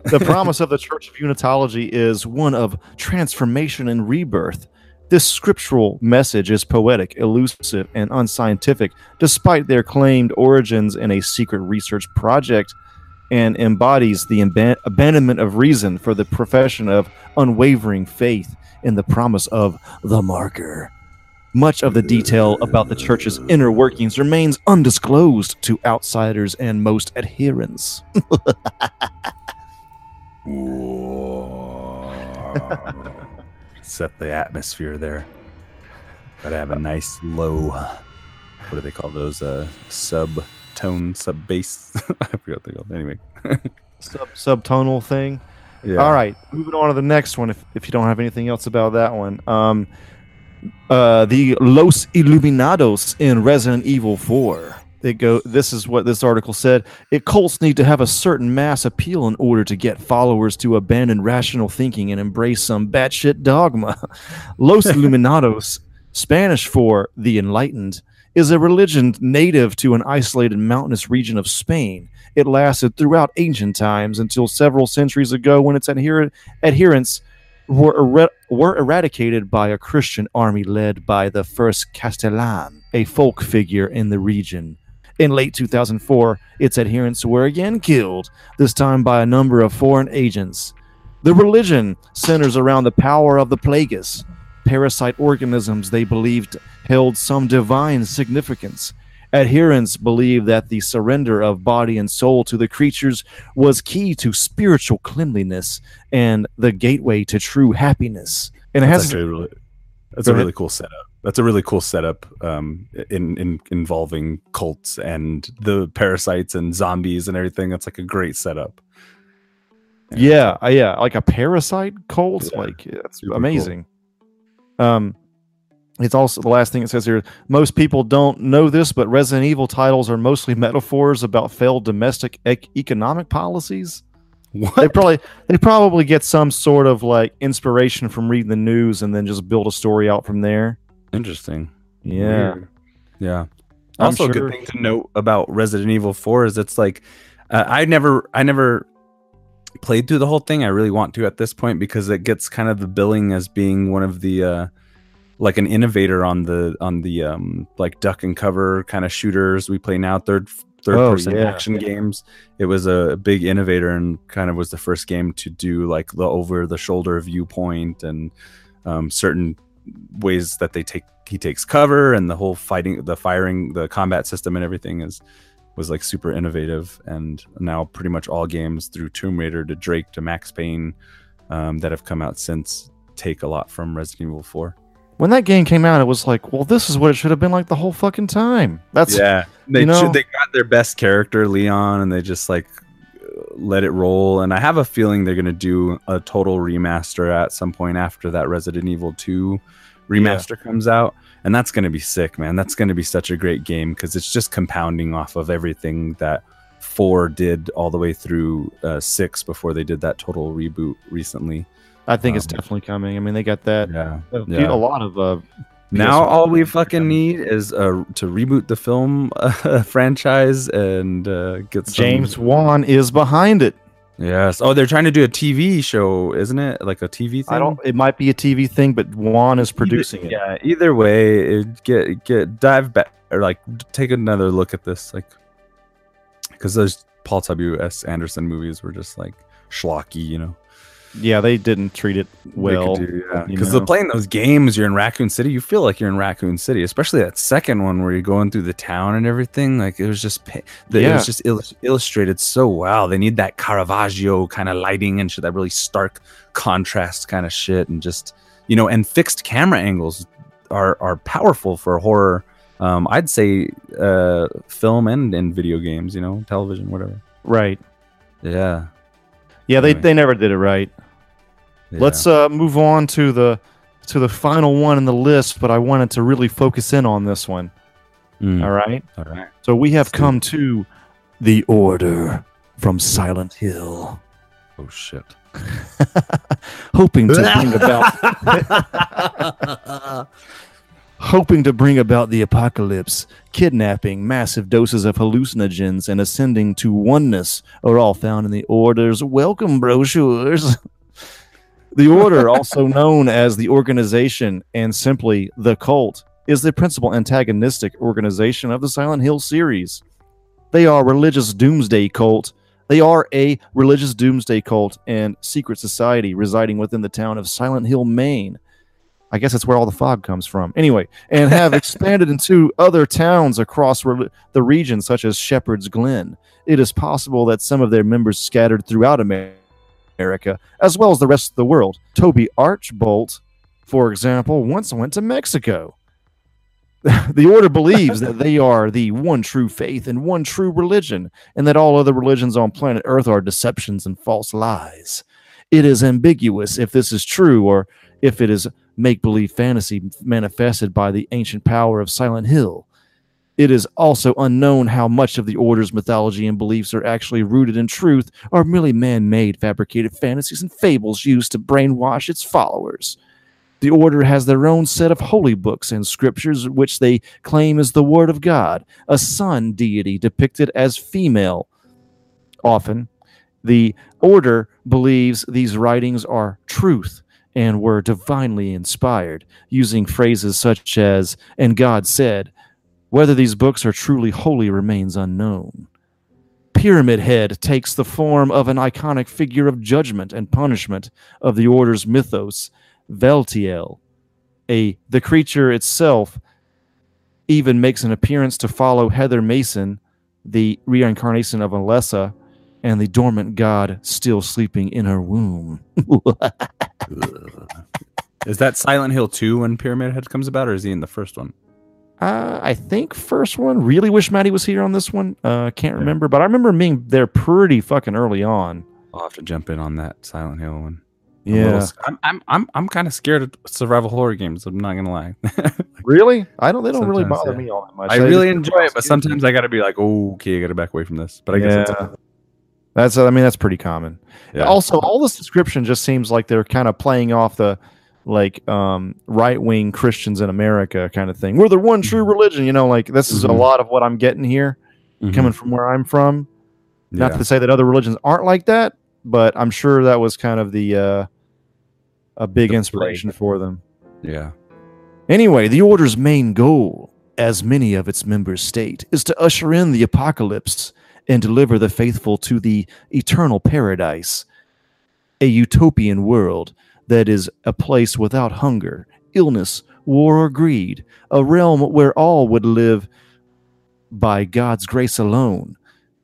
The promise of the Church of Unitology is one of transformation and rebirth. This scriptural message is poetic, elusive, and unscientific, despite their claimed origins in a secret research project, and embodies the emba- abandonment of reason for the profession of unwavering faith in the promise of the marker. Much of the detail about the church's inner workings remains undisclosed to outsiders and most adherents. Set the atmosphere there. Gotta have a nice low. What do they call those? Uh, sub tone, sub bass. I forgot what they called. Anyway. Sub subtonal thing. Yeah. All right, moving on to the next one. If, if you don't have anything else about that one, um, uh, the Los Illuminados in Resident Evil Four. They go. This is what this article said. It cults need to have a certain mass appeal in order to get followers to abandon rational thinking and embrace some batshit dogma. Los Illuminados, Spanish for the enlightened, is a religion native to an isolated mountainous region of Spain. It lasted throughout ancient times until several centuries ago when its adher- adherents were, er- were eradicated by a Christian army led by the first Castellan, a folk figure in the region. In late 2004, its adherents were again killed, this time by a number of foreign agents. The religion centers around the power of the Plagas, parasite organisms they believed held some divine significance. Adherents believed that the surrender of body and soul to the creatures was key to spiritual cleanliness and the gateway to true happiness. And it That's has actually really. That's a really cool setup. That's a really cool setup. Um, in in involving cults and the parasites and zombies and everything. That's like a great setup. Yeah, uh, yeah, like a parasite cult. Yeah, like that's super cool. amazing. Um, it's also the last thing it says here. Most people don't know this, but Resident Evil titles are mostly metaphors about failed domestic ec- economic policies. They probably they probably get some sort of like inspiration from reading the news and then just build a story out from there. Interesting. Yeah, Weird. Yeah. I'm also, a good thing to note about Resident Evil 4 is it's like uh, I never, I never played through the whole thing. I really want to at this point because it gets kind of the billing as being one of the uh, like an innovator on the on the um, like duck and cover kind of shooters we play now. Third third Oh, person yeah, action yeah. games. It was a big innovator and kind of was the first game to do like the over the shoulder viewpoint and um, certain ways that they take he takes cover and the whole fighting the firing the combat system and everything is was like super innovative and now pretty much all games through Tomb Raider to Drake to Max Payne um, that have come out since take a lot from Resident Evil 4. When that game came out, it was like, well, this is what it should have been like the whole fucking time. That's yeah, they you know- should- they got their best character Leon and they just like let it roll. And I have a feeling they're to do a total remaster at some point after that Resident Evil 2 remaster comes out. And that's to be sick man. That's to be such a great game because it's just compounding off of everything that 4 did all the way through uh, 6 before they did that total reboot recently I think it's Um, definitely coming. I mean, they got that. yeah A, Yeah. a lot of uh, now PS1 all we fucking coming. need is uh, to reboot the film uh, franchise and uh, get some James Wan is behind it. Yes. Oh, they're trying to do a TV show, isn't it? Like a TV thing. I don't. It might be a TV thing, but Wan is producing it. Yeah. Either way, it, get get dive back or like take another look at this, like because those Paul W. S. Anderson movies were just like schlocky, you know. Yeah, they didn't treat it well. Because know. playing those games, you're in Raccoon City. You feel like you're in Raccoon City, especially that second one where you're going through the town and everything. Like it was just, the, it was just illus- illustrated so well. They need that Caravaggio kind of lighting and shit, that really stark contrast kind of shit, and just you know, and fixed camera angles are are powerful for horror. Um, I'd say uh, film and in video games, you know, television, whatever. Right. Yeah. Yeah, they, Anyway. they never did it right. yeah. Let's uh, move on to the to the final one in the list, but I wanted to really focus in on this one. Mm, All right. all right. So we have Let's come to the order from Silent Hill, Oh shit. hoping to bring about hoping to bring about the apocalypse, kidnapping massive doses of hallucinogens, and ascending to oneness are all found in the Order's welcome brochures. the Order, also known as the organization and simply the cult, is the principal antagonistic organization of the Silent Hill series. They are a religious doomsday cult. They are a religious doomsday cult and secret society residing within the town of Silent Hill, Maine. I guess that's where all the fog comes from. Anyway, and have expanded into other towns across re- the region, such as Shepherd's Glen. It is possible that some of their members scattered throughout America, as well as the rest of the world. Toby Archbolt, for example, once went to Mexico. the order believes that they are the one true faith and one true religion, and that all other religions on planet Earth are deceptions and false lies. It is ambiguous if this is true or if it is make believe fantasy manifested by the ancient power of Silent Hill. It is also unknown how much of the Order's mythology and beliefs are actually rooted in truth or merely man made fabricated fantasies and fables used to brainwash its followers. The Order has their own set of holy books and scriptures, which they claim is the Word of God, a sun deity depicted as female. Often, the Order believes these writings are truth and were divinely inspired, using phrases such as, and God said, whether these books are truly holy remains unknown. Pyramid Head takes the form of an iconic figure of judgment and punishment of the Order's mythos, Valtiel. A, the creature itself even makes an appearance to follow Heather Mason, the reincarnation of Alessa, and the dormant god still sleeping in her womb. Is that Silent Hill 2 when Pyramid Head comes about, or is he in the first one? Uh, I think first one. Really wish Maddie was here on this one. Uh, can't Yeah. remember, but I remember being there pretty fucking early on. I'll have to jump in on that Silent Hill one. I'm Yeah, little I'm I'm I'm, I'm kind of scared of survival horror games. I'm not gonna lie. really? I don't. They don't really bother yeah. me all that much. I They really enjoy it, but sometimes I gotta be like, oh, okay, I gotta back away from this. But I guess Yeah. That's. I mean, that's pretty common. yeah. Also, all this description just seems like they're kind of playing off the like um, right wing Christians in America kind of thing. We're the one true religion. You know, like this is a Mhm. lot of what I'm getting here, Mhm. coming from where I'm from. Not Yeah. to say that other religions aren't like that, but I'm sure that was kind of the uh, a big The inspiration for them. Yeah. Anyway, the Order's main goal, as many of its members state, is to usher in the apocalypse and deliver the faithful to the eternal paradise, a utopian world that is a place without hunger, illness, war, or greed, a realm where all would live by God's grace alone.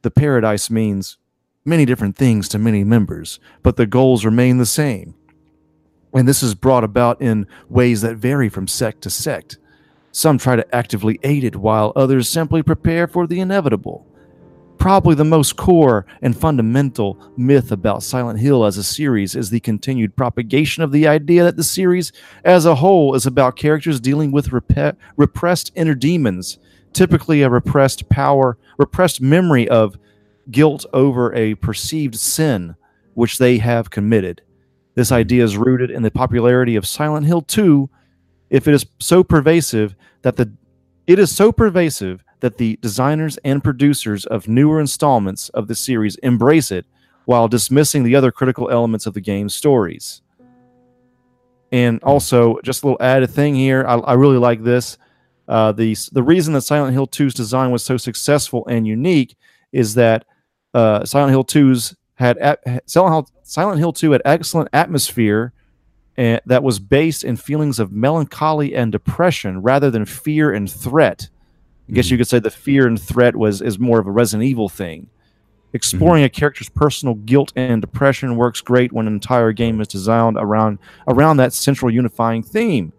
The paradise means many different things to many members, but the goals remain the same. And this is brought about in ways that vary from sect to sect. Some try to actively aid it, while others simply prepare for the inevitable. Probably the most core and fundamental myth about Silent Hill as a series is the continued propagation of the idea that the series as a whole is about characters dealing with repe- repressed inner demons, typically a repressed power, repressed memory of guilt over a perceived sin which they have committed. This idea is rooted in the popularity of Silent Hill 2 if it is so pervasive that the it is so pervasive that the designers and producers of newer installments of the series embrace it while dismissing the other critical elements of the game's stories. And also, just a little added thing here, I, I really like this. Uh, the the reason that Silent Hill 2's design was so successful and unique is that uh, Silent Hill 2's had Silent Hill, Silent Hill 2 had excellent atmosphere and that was based in feelings of melancholy and depression rather than fear and threat. I guess you mm-hmm. could say the fear and threat was is more of a Resident Evil thing. Exploring mm-hmm. a character's personal guilt and depression works great when an entire game is designed around around that central unifying theme.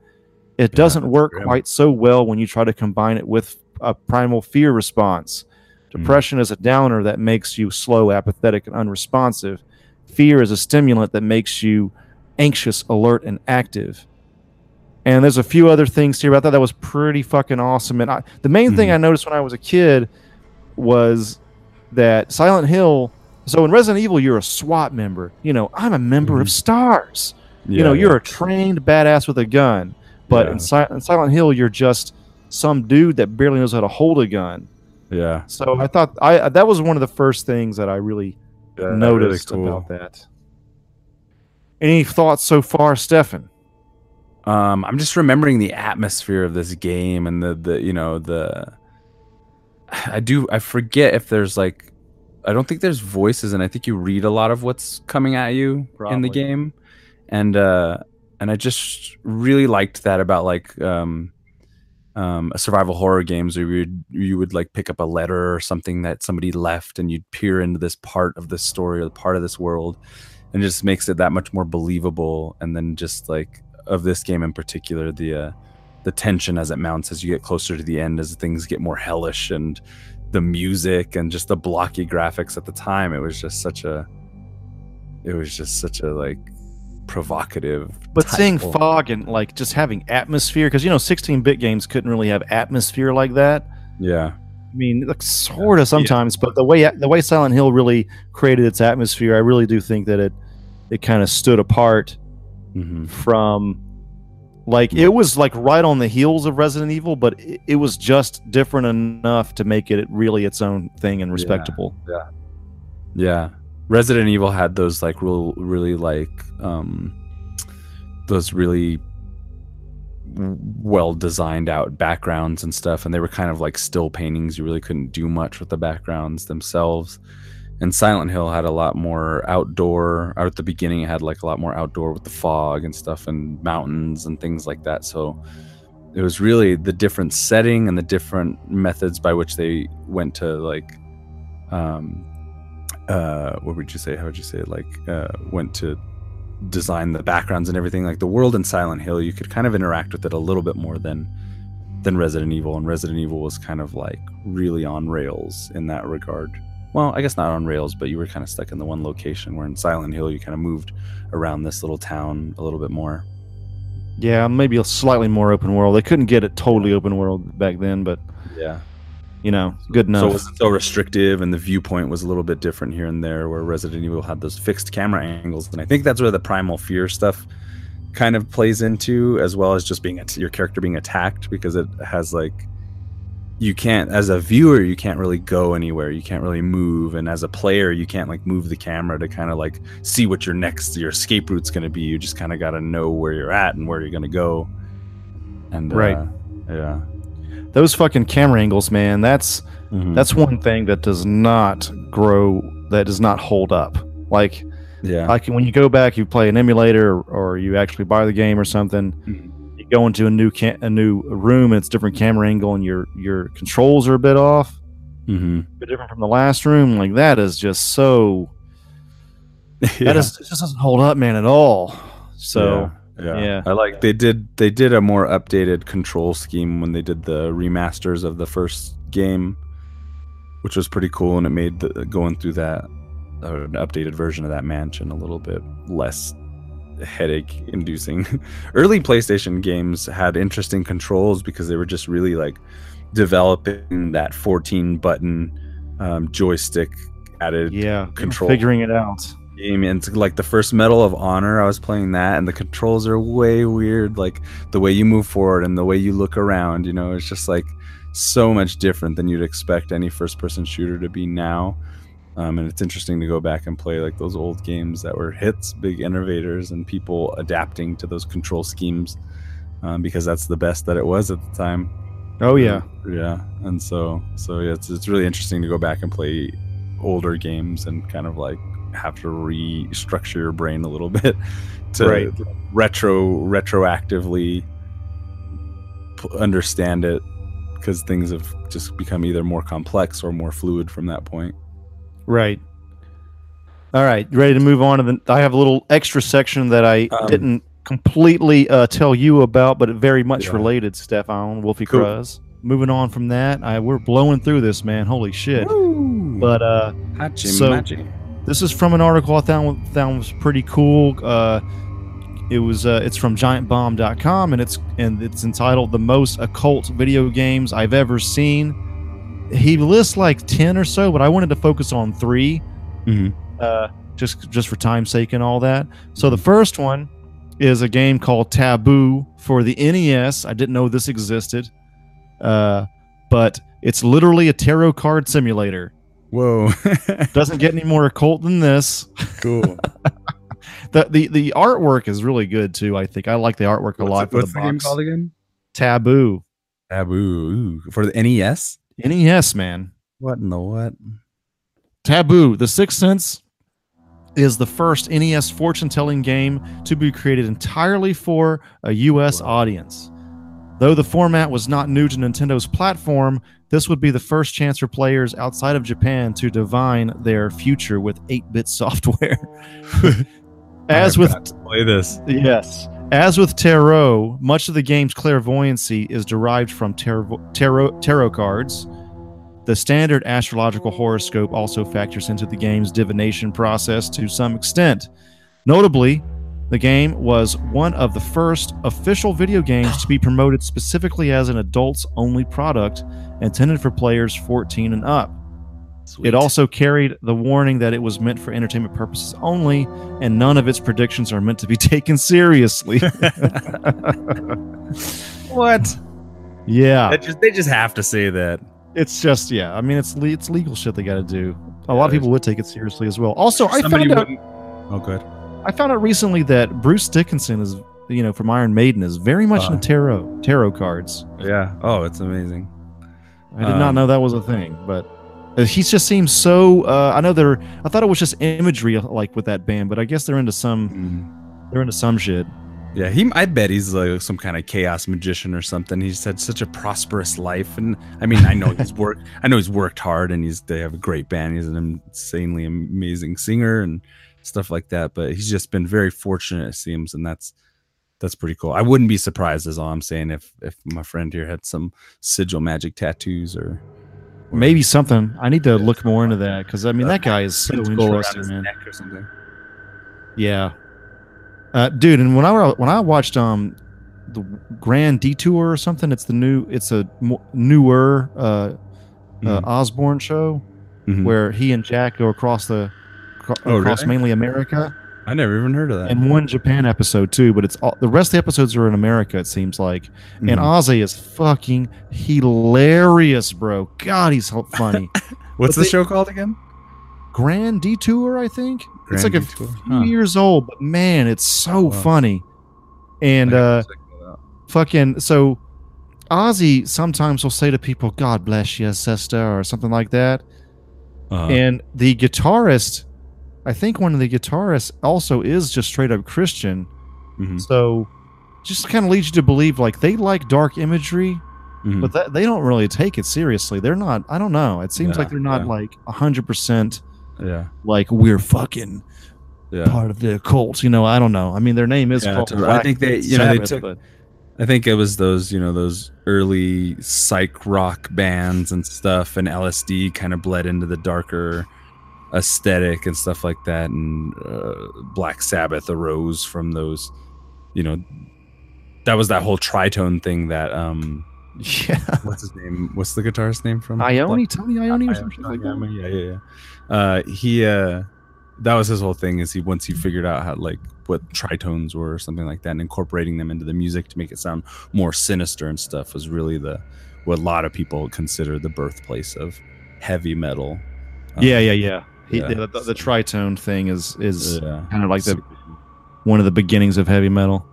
It Yeah, doesn't work grim. quite so well when you try to combine it with a primal fear response. Mm-hmm. Depression is a downer that makes you slow, apathetic, and unresponsive. Fear is a stimulant that makes you anxious, alert, and active. And there's a few other things here. But I thought that was pretty fucking awesome. And I, the main thing Mhm. I noticed when I was a kid was that Silent Hill. So in Resident Evil, you're a SWAT member. You know, I'm a member of STARS. you know, you're a trained badass with a gun. But Yeah. in, si- in Silent Hill, you're just some dude that barely knows how to hold a gun. yeah. So I thought I that was one of the first things that I really yeah really noticed cool. about that. Any thoughts so far, Stefan? Um, I'm just remembering the atmosphere of this game and the the you know the. I do I forget if there's like, I don't think there's voices, and I think you read a lot of what's coming at you in the game, and uh, and I just really liked that about like um, um, a survival horror games where you would you would like pick up a letter or something that somebody left, and you'd peer into this part of this story or part of this world, and it just makes it that much more believable. And then just like of this game in particular, the uh, the tension as it mounts as you get closer to the end, as things get more hellish, and the music and just the blocky graphics at the time, it was just such a, it was just such a like provocative. But seeing title. fog and like just having atmosphere, because you know, 16-bit games couldn't really have atmosphere like that. yeah, I mean, like sort of sometimes, but the way the way Silent Hill really created its atmosphere, I really do think that it it kind of stood apart hmm from like it was like right on the heels of Resident Evil, but it, it was just different enough to make it really its own thing and respectable. Yeah. Yeah. Resident Evil had those like real, really like um, those really well designed out backgrounds and stuff, and they were kind of like still paintings. You really couldn't do much with the backgrounds themselves. And Silent Hill had a lot more outdoor. Or at the beginning, it had like a lot more outdoor with the fog and stuff, and mountains and things like that. So it was really the different setting and the different methods by which they went to like um uh what would you say how would you say it like uh went to design the backgrounds and everything like the world in silent hill you could kind of interact with it a little bit more than than resident evil and resident evil was kind of like really on rails in that regard well i guess not on rails but you were kind of stuck in the one location where in silent hill you kind of moved around this little town a little bit more Yeah, maybe a slightly more open world. They couldn't get it totally open world back then, but yeah you know, good enough. So it wasn't so restrictive, and the viewpoint was a little bit different here and there, where Resident Evil had those fixed camera angles, and I think that's where the primal fear stuff kind of plays into, as well as just being your character being attacked, because it has like you can't as a viewer you can't really go anywhere you can't really move and as a player you can't like move the camera to kind of like see what your next your escape route's going to be you just kind of got to know where you're at and where you're going to go and Right. uh, yeah Those fucking camera angles, man. That's Mhm. that's one thing that does not grow. That does not hold up. Like yeah like when you go back, you play an emulator, or, or you actually buy the game or something. Mhm. You go into a new ca- a new room, and it's different camera angle, and your your controls are a bit off, hmm a bit different from the last room. Like that is just so. That is it just doesn't hold up, man, at all. So yeah, yeah. I like they did they did a more updated control scheme when they did the remasters of the first game, which was pretty cool, and it made the, going through that uh, an updated version of that mansion a little bit less headache inducing. Early PlayStation games had interesting controls because they were just really like developing that 14 button um, joystick added yeah, control. figuring it out. game and it's like the first medal of honor i was playing that and the controls are way weird like the way you move forward and the way you look around you know it's just like so much different than you'd expect any first person shooter to be now um, and it's interesting to go back and play like those old games that were hits big innovators and people adapting to those control schemes um, because that's the best that it was at the time. Oh yeah, yeah and so so yeah it's, it's really interesting to go back and play older games and kind of like have to restructure your brain a little bit to Right. retro retroactively p- understand it because things have just become either more complex or more fluid from that point right. All right, you ready to move on to the? I have a little extra section that I Um, didn't completely uh, tell you about, but very much Yeah. related. Stefan Wolfie Cool. Cruz. Moving on from that, I we're blowing through this, man. Holy shit! But uh, Hachi so- machi. This is from an article I found found was pretty cool. Uh, it was uh, it's from GiantBomb.com and it's and it's entitled "The Most Occult Video Games I've Ever Seen." He lists like ten or so, but I wanted to focus on 3 Mhm. uh, just just for time's sake and all that. So the first one is a game called Taboo for the NES. I didn't know this existed, uh, but it's literally a tarot card simulator. whoa Doesn't get any more occult than this cool the, the the artwork is really good too. I think I like the artwork a lot for what's the the game called again Taboo taboo Ooh, for the nes NES man. what in the what Taboo, The Sixth Sense is the first NES fortune telling game to be created entirely for a US Wow. audience. Though the format was not new to Nintendo's platform, this would be the first chance for players outside of Japan to divine their future with 8 bit software. As with play this Yes. As with tarot, much of the game's clairvoyancy is derived from tarot, tarot, tarot cards. The standard astrological horoscope also factors into the game's divination process to some extent. Notably, the game was one of the first official video games to be promoted specifically as an adults only product intended for players 14 and up. It also carried the warning that it was meant for entertainment purposes only, and none of its predictions are meant to be taken seriously. what yeah, They just, they just have to say that. it's just yeah. I mean, it's le- it's legal shit they got to do. A lot of people would take it seriously as well. Also, I found out wouldn't. Oh, good. I found out recently that Bruce Dickinson is you know from Iron Maiden is very much Uh. into tarot tarot cards. Yeah. Oh, it's amazing. I did not Um, know that was a thing, but he just seems so. Uh, I know they're. I thought it was just imagery like with that band, but I guess they're into some. Mm. They're into some shit. Yeah, he. I bet he's like some kind of chaos magician or something. He's had such a prosperous life, and I mean, I know he's worked. I know he's worked hard, and he's. They have a great band. He's an insanely amazing singer and stuff like that. But he's just been very fortunate, it seems, and that's that's pretty cool. I wouldn't be surprised, is all I'm saying, if if my friend here had some sigil magic tattoos or. Maybe something. I need to look more into that because I mean that guy is so interesting, man. neck or something. Yeah, uh, dude. And when I when I watched um the Grand Detour or something, it's the new. It's a newer uh, uh Mhm. Osbourne show Mhm. where he and Jack go across the Oh, across really? mainly America. I never even heard of that. and one Japan episode too. But it's all the rest of the episodes are in America. It seems like, and Mhm. Ozzy is fucking hilarious, bro. God, he's so funny. What's but the they- show called again? Grand Detour, I think. it's Grand like a few huh. years old, but man, it's so Wow. funny. And uh, gotta check that out. fucking so Ozzy sometimes will say to people, "God bless you, sister," or something like that. Uh-huh. And the guitarist, I think one of the guitarists also is just straight up Christian. Mhm, So just kind of leads you to believe like they like dark imagery, mhm. but that, they don't really take it seriously. They're not. I don't know. It seems Yeah, like they're not yeah. like hundred percent yeah, like we're fucking yeah. part of the cult. You know, I don't know. I mean, their name is Yeah. I think they- you know, they took- but- I think it was those, you know, those early psych rock bands and stuff, and LSD kind of bled into the darker aesthetic and stuff like that. And uh, Black Sabbath arose from those, you know, that was that whole tritone thing that, um, yeah, what's his name? What's the guitarist name from? Iommi, Tony Iommi, or Black- something like that. Yeah, yeah, yeah. Uh, he, uh, that was his whole thing is he, once he figured out how, like, what tritones were or something like that and incorporating them into the music to make it sound more sinister and stuff was really the what a lot of people consider the birthplace of heavy metal Um, Yeah, yeah, yeah. He, yeah. the, the, the tritone thing is is yeah kind of like the one of the beginnings of heavy metal.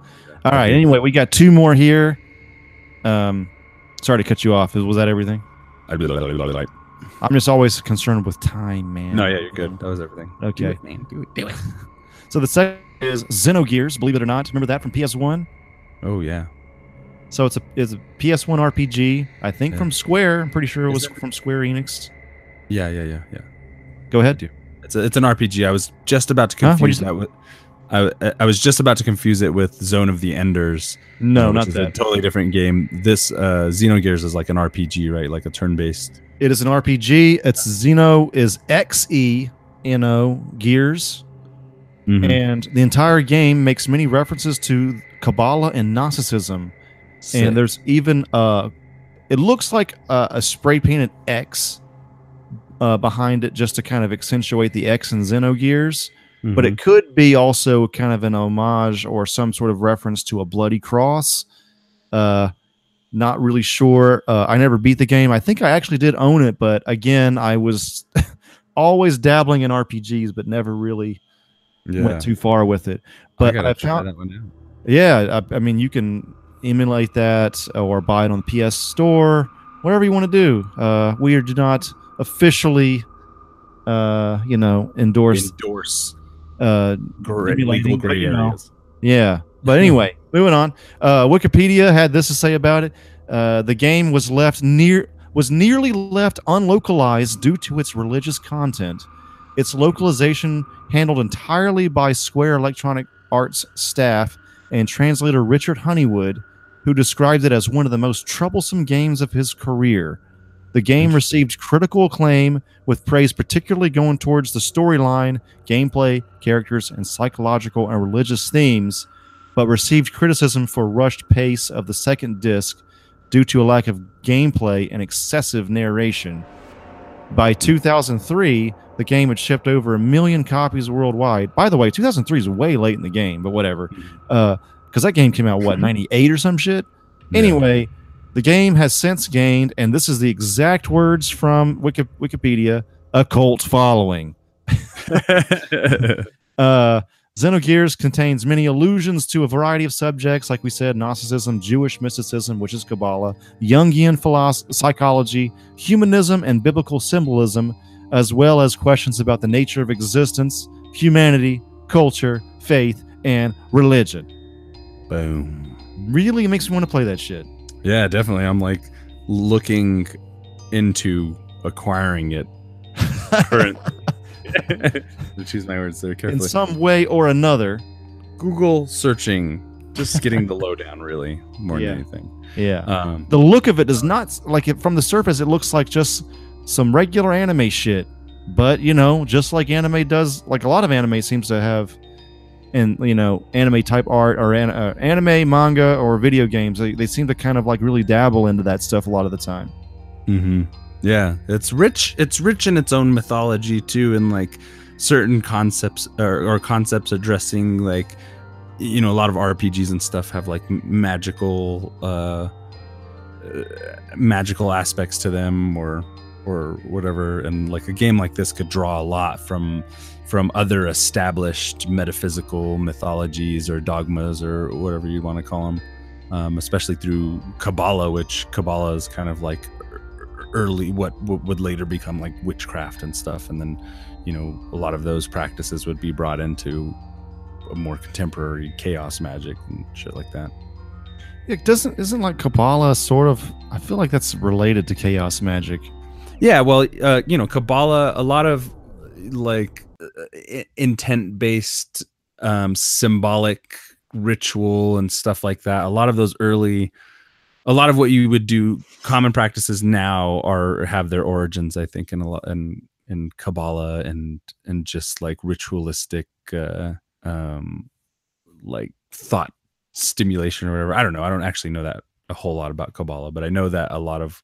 All right. Anyway, we got two more here. Um, sorry to cut you off. Was that everything? I'd be like, I'm just always concerned with time, man. no yeah you're good that was everything Okay. do it, man do it do it So the second is Xenogears. Believe it or not, remember that from PS1. oh yeah So it's a it's a PS1 RPG. I think Yeah. from Square. I'm pretty sure it was from Square Enix. yeah yeah yeah yeah Go ahead. It's a, it's an RPG. I was just about to Huh? Confuse say? that with. I, I was just about to confuse it with Zone of the Enders. No, uh, not is a totally different game. This uh, Xenogears is like an RPG, right? Like a turn-based. It is an RPG. It's Xeno is X E N O Gears. Mhm. and the entire game makes many references to Kabbalah and Gnosticism. Sick. And there's even uh, it looks like a, a spray painted X uh, behind it just to kind of accentuate the X and Xenogears. But Mhm. it could be also kind of an homage or some sort of reference to a bloody cross. Uh, not really sure. Uh, I never beat the game. I think I actually did own it, but again, I was always dabbling in RPGs, but never really yeah. went too far with it. But gotta I, found, that one out. yeah, I, I mean, you can emulate that or buy it on the PS Store, whatever you want to do. Uh, we do not officially, uh, you know, endorse. Endorse Uh, emulating, legal gray you know. yeah, but anyway, moving on. Uh, Wikipedia had this to say about it. Uh, the game was left near was nearly left unlocalized due to its religious content. Its localization handled entirely by Square Electronic Arts staff and translator Richard Honeywood, who described it as one of the most troublesome games of his career. The game received critical acclaim, with praise particularly going towards the storyline, gameplay, characters, and psychological and religious themes, but received criticism for rushed pace of the second disc due to a lack of gameplay and excessive narration. By 2003, the game had shipped over a million copies worldwide. By the way, 2003 is way late in the game, but whatever. Mm-hmm. Uh, because that game came out, what, mm-hmm. 98 or some shit? Yeah. The game has since gained, and this is the exact words from Wiki- Wikipedia, a cult following. Uh, Xenogears contains many allusions to a variety of subjects, like we said, Gnosticism, Jewish mysticism, which is Kabbalah, Jungian philosophy, psychology, humanism, and biblical symbolism, as well as questions about the nature of existence, humanity, culture, faith, and religion. Boom. Really makes me want to play that shit. Yeah, definitely. I'm like looking into acquiring it. Current. choose my words there carefully. In some way or another. Google searching, just getting the lowdown, really, more Yeah. than anything. Yeah. Um, the look of it does not like it from the surface it looks like just some regular anime shit but you know just like anime does like a lot of anime seems to have and you know anime type art or an, uh, anime manga or video games they, they seem to kind of like really dabble into that stuff a lot of the time mhm. Yeah, it's rich. It's rich in its own mythology too, and like certain concepts or, or concepts addressing like you know a lot of RPGs and stuff have like magical uh, uh magical aspects to them or or whatever and like a game like this could draw a lot from from other established metaphysical mythologies or dogmas or whatever you want to call them um, especially through kabbalah which kabbalah is kind of like early what, what would later become like witchcraft and stuff and then you know a lot of those practices would be brought into a more contemporary chaos magic and shit like that It doesn't isn't like Kabbalah sort of I feel like that's related to chaos magic. Yeah, well, uh, you know, Kabbalah, a lot of like intent based, um, symbolic ritual and stuff like that. A lot of those early, a lot of what you would do, common practices now are have their origins, I think, in a lot in in Kabbalah and and just like ritualistic, uh, um, like thought stimulation or whatever. I don't know. I don't actually know that a whole lot about Kabbalah, but I know that a lot of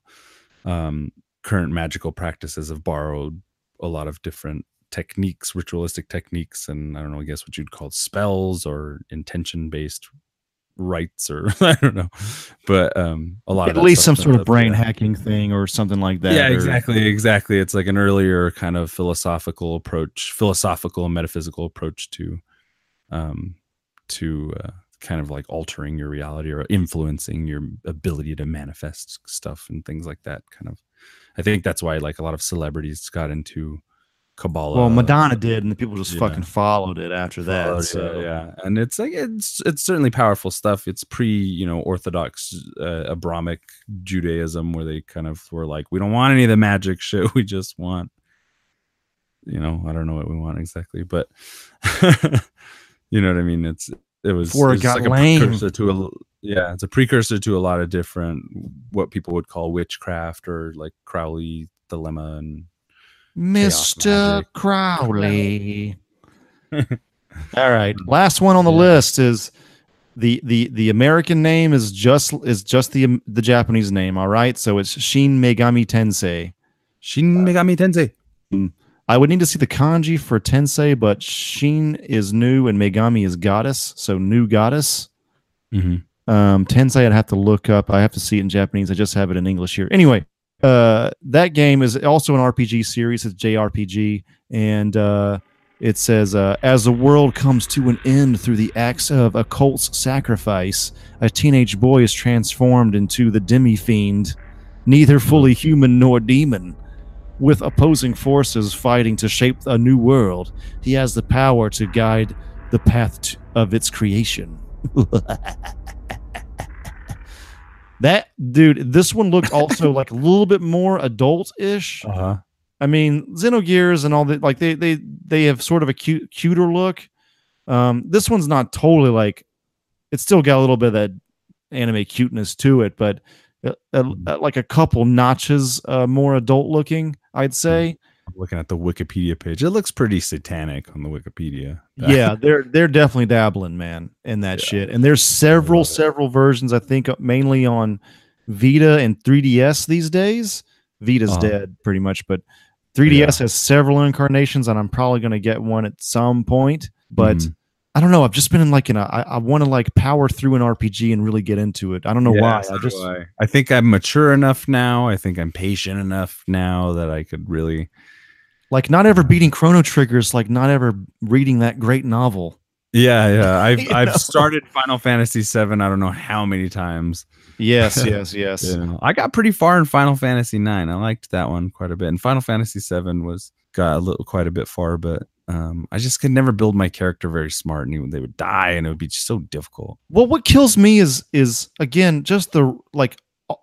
um, current magical practices have borrowed a lot of different techniques, ritualistic techniques, and I don't know, I guess what you'd call spells or intention based rites or I don't know. But um a lot At of that least some sort of brain hacking thing or something like that. Yeah, or- exactly, exactly. It's like an earlier kind of philosophical approach, philosophical and metaphysical approach to um to uh, kind of like altering your reality or influencing your ability to manifest stuff and things like that kind of I think that's why like a lot of celebrities got into Kabbalah. Well, Madonna did, and the people just yeah. fucking followed it after that. followed, so. yeah, and it's like it's it's certainly powerful stuff. It's pre, you know, Orthodox uh, Abrahamic Judaism, where they kind of were like, we don't want any of the magic shit. We just want, you know, I don't know what we want exactly, but you know what I mean. It's it was it got like a lame. precursor to a yeah, it's a precursor to a lot of different what people would call witchcraft or like Crowley Thelema and Mr. Crowley. All right. Last one on the list is the the the American name is just is just the the Japanese name. All right. So it's Shin Megami Tensei. Shin Megami Tensei. I would need to see the kanji for Tensei, but Shin is new and Megami is goddess. So new goddess. Mm-hmm. Um, Tensei, I'd have to look up. I have to see it in Japanese. I just have it in English here. Anyway, uh, that game is also an RPG series. It's JRPG, and uh, it says, uh, as the world comes to an end through the acts of a cult's sacrifice, a teenage boy is transformed into the demi fiend, neither fully human nor demon. With opposing forces fighting to shape a new world, he has the power to guide the path of its creation. that dude, this one looked also like a little bit more adult-ish. Uh-huh. I mean, Xenogears and all that, like they they they have sort of a cute, cuter look. Um, this one's not totally like it's still got a little bit of that anime cuteness to it, but uh, uh, uh, like a couple notches uh, more adult looking, I'd say. Looking at the Wikipedia page. It looks pretty satanic on the Wikipedia. yeah, they're they're definitely dabbling, man, in that shit. And there's several several versions. I think uh, mainly on Vita and 3DS these days. Vita's Uh-huh. dead pretty much, but 3DS has several incarnations, and I'm probably gonna get one at some point. But Mhm. I don't know. I've just been in like in a. I, I want to like power through an RPG and really get into it. I don't know Yeah, why. so I just I. I think I'm mature enough now. I think I'm patient enough now that I could really. Like not ever beating Chrono Triggers, like not ever reading that great novel. Yeah, yeah. I've I've know? started Final Fantasy VII. I don't know how many times. Yes, yes, yes. Know, I got pretty far in Final Fantasy Nine. I liked that one quite a bit. And Final Fantasy VII was got a little quite a bit far, but um, I just could never build my character very smart, and they would die, and it would be just so difficult. Well, what kills me is is again just the like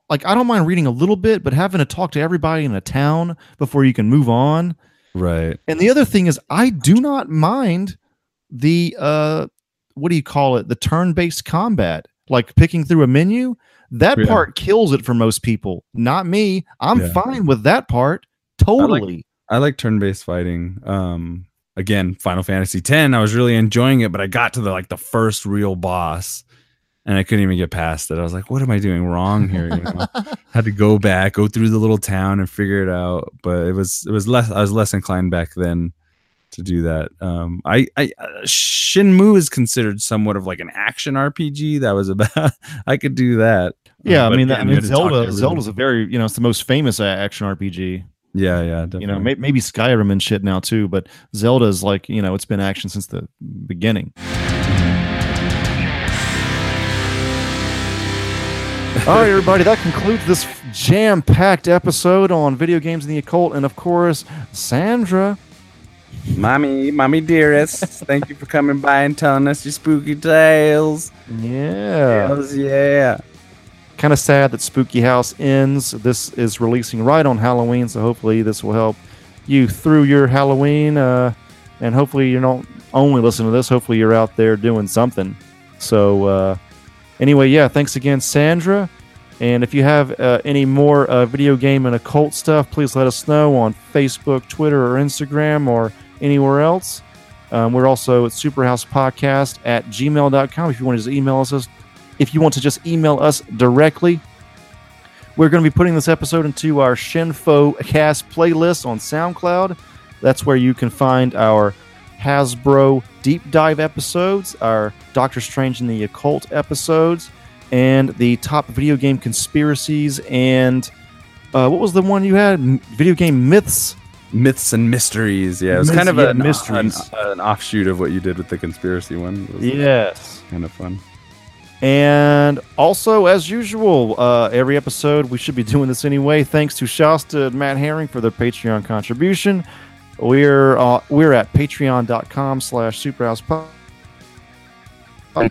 like I don't mind reading a little bit, but having to talk to everybody in a town before you can move on. Right. And the other thing is, I do not mind the uh, what do you call it? The turn-based combat, like picking through a menu. That Yeah. part kills it for most people. Not me. I'm Yeah. fine with that part. Totally. I like turn-based fighting. Um, again, Final Fantasy X. I was really enjoying it, but I got to the like the first real boss, and I couldn't even get past it. I was like, "What am I doing wrong here?" You know? Had to go back, go through the little town, and figure it out. But it was it was less. I was less inclined back then to do that. Um, I, I uh, Shinmu is considered somewhat of like an action RPG. That was about. I could do that. Yeah, Uh, I mean, that, I mean, you had to talk to Zelda. Zelda's a very, you know, it's the most famous uh, action RPG. Yeah, yeah, definitely. You know, may, maybe Skyrim and shit now too, but Zelda's like, you know, it's been action since the beginning. All right, everybody, that concludes this jam-packed episode on video games and the occult, and of course, Sandra. mommy, mommy dearest, thank you for coming by and telling us your spooky tales. Yeah. Hells yeah. kind of sad that Spooky House ends. This is releasing right on Halloween, so hopefully this will help you through your Halloween. Uh, and hopefully you're not only listening to this. Hopefully you're out there doing something. So uh, anyway, yeah, thanks again, Sandra. And if you have uh, any more uh, video game and occult stuff, please let us know on Facebook, Twitter, or Instagram, or anywhere else. Um, we're also at superhousepodcast at gmail.com if you want to just email us if you want to just email us directly. We're going to be putting this episode into our Shinfo cast playlist on SoundCloud. That's where you can find our Hasbro deep dive episodes, our Doctor Strange in the Occult episodes, and the top video game conspiracies. And uh, what was the one you had? Video game myths. Myths and mysteries. Yeah, it was Myths, kind of yeah, an, mysteries. An, an offshoot of what you did with the conspiracy one. Yes. kind of fun. And also, as usual, uh, every episode we should be doing this anyway. Thanks to Shasta and Matt Herring for their Patreon contribution. We're uh, we're at patreon.com slash superhousepod.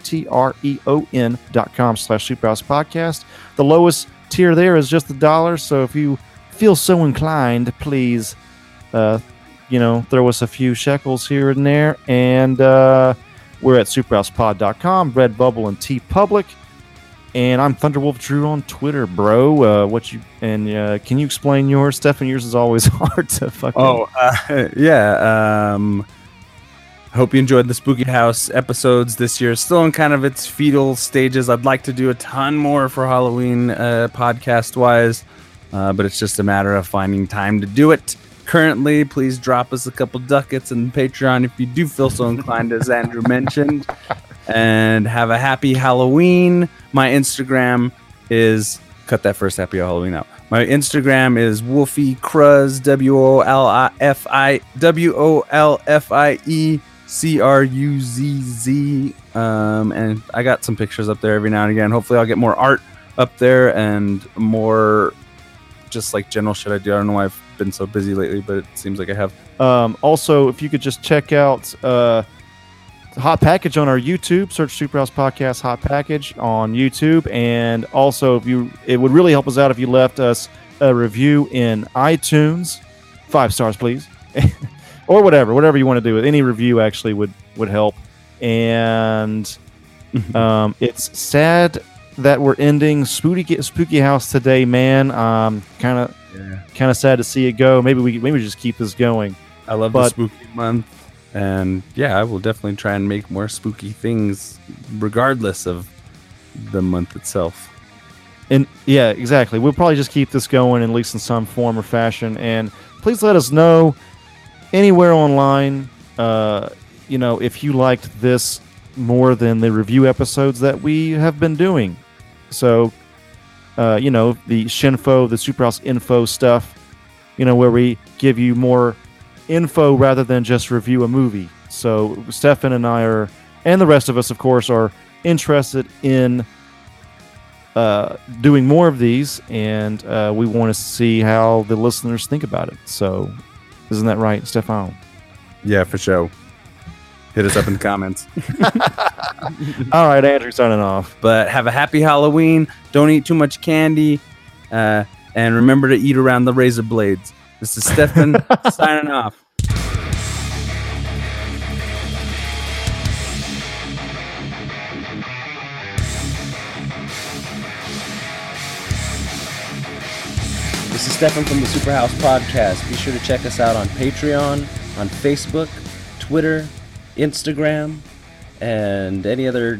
T R E O N dot com slash superhouse podcast. The lowest tier there is just a dollar. So if you feel so inclined, please, uh, you know, throw us a few shekels here and there. And, uh, we're at superhousepod.com, Redbubble, and TeePublic. And I'm Thunderwolf Drew on Twitter, bro. Uh, what you and uh, can you explain yours? Stefan, yours is always hard to fucking. Oh, uh, yeah. Um, hope you enjoyed the Spooky House episodes this year. Still in kind of its fetal stages. I'd like to do a ton more for Halloween uh, podcast wise, uh, but it's just a matter of finding time to do it. Currently, please drop us a couple ducats in Patreon if you do feel so inclined, as Andrew mentioned. And have a happy Halloween. My Instagram is cut that first happy Halloween out. My Instagram is Wolfie Cruz W O L I F I W O L F I E C R U Z Z. Um, and I got some pictures up there every now and again. Hopefully, I'll get more art up there and more just like general shit I do. I don't know why I've been so busy lately, but it seems like I have. Um, also, if you could just check out uh, Hot Package on our YouTube, search Superhouse Podcast Hot Package on YouTube, and also if you, it would really help us out if you left us a review in iTunes, five stars, please, or whatever, whatever you want to do. With any review actually would would help. And um, it's sad that we're ending Spooky Spooky House today, man. Um, kind of Yeah. kind of sad to see it go. Maybe we maybe we just keep this going. I love the spooky month. And yeah, I will definitely try and make more spooky things regardless of the month itself. And yeah, exactly. We'll probably just keep this going at least in some form or fashion. And please let us know anywhere online. Uh, you know, if you liked this more than the review episodes that we have been doing. So, uh, you know, the Shinfo, the Superhouse info stuff. You know, where we give you more info rather than just review a movie. So Stefan and I are, and the rest of us, of course, are interested in uh, doing more of these, and uh, we want to see how the listeners think about it. So, isn't that right, Stefan? Yeah, for sure. Hit us up in the comments. All right, Andrew, signing off. But have a happy Halloween. Don't eat too much candy. Uh, and remember to eat around the razor blades. This is Stefan signing off. This is Stefan from the Superhouse Podcast. Be sure to check us out on Patreon, on Facebook, Twitter, Instagram, and any other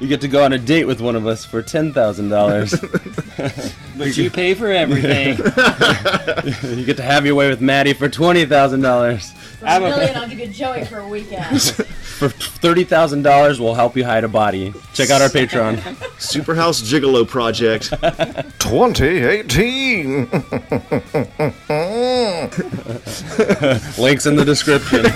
You get to go on a date with one of us for ten thousand dollars. But you pay for everything. you get to have your way with Maddie for twenty thousand dollars. For a million, I'll give you Joey for a weekend. For thirty thousand dollars, we'll help you hide a body. Check out our Patreon. Superhouse Gigolo Project. 2018. Links in the description.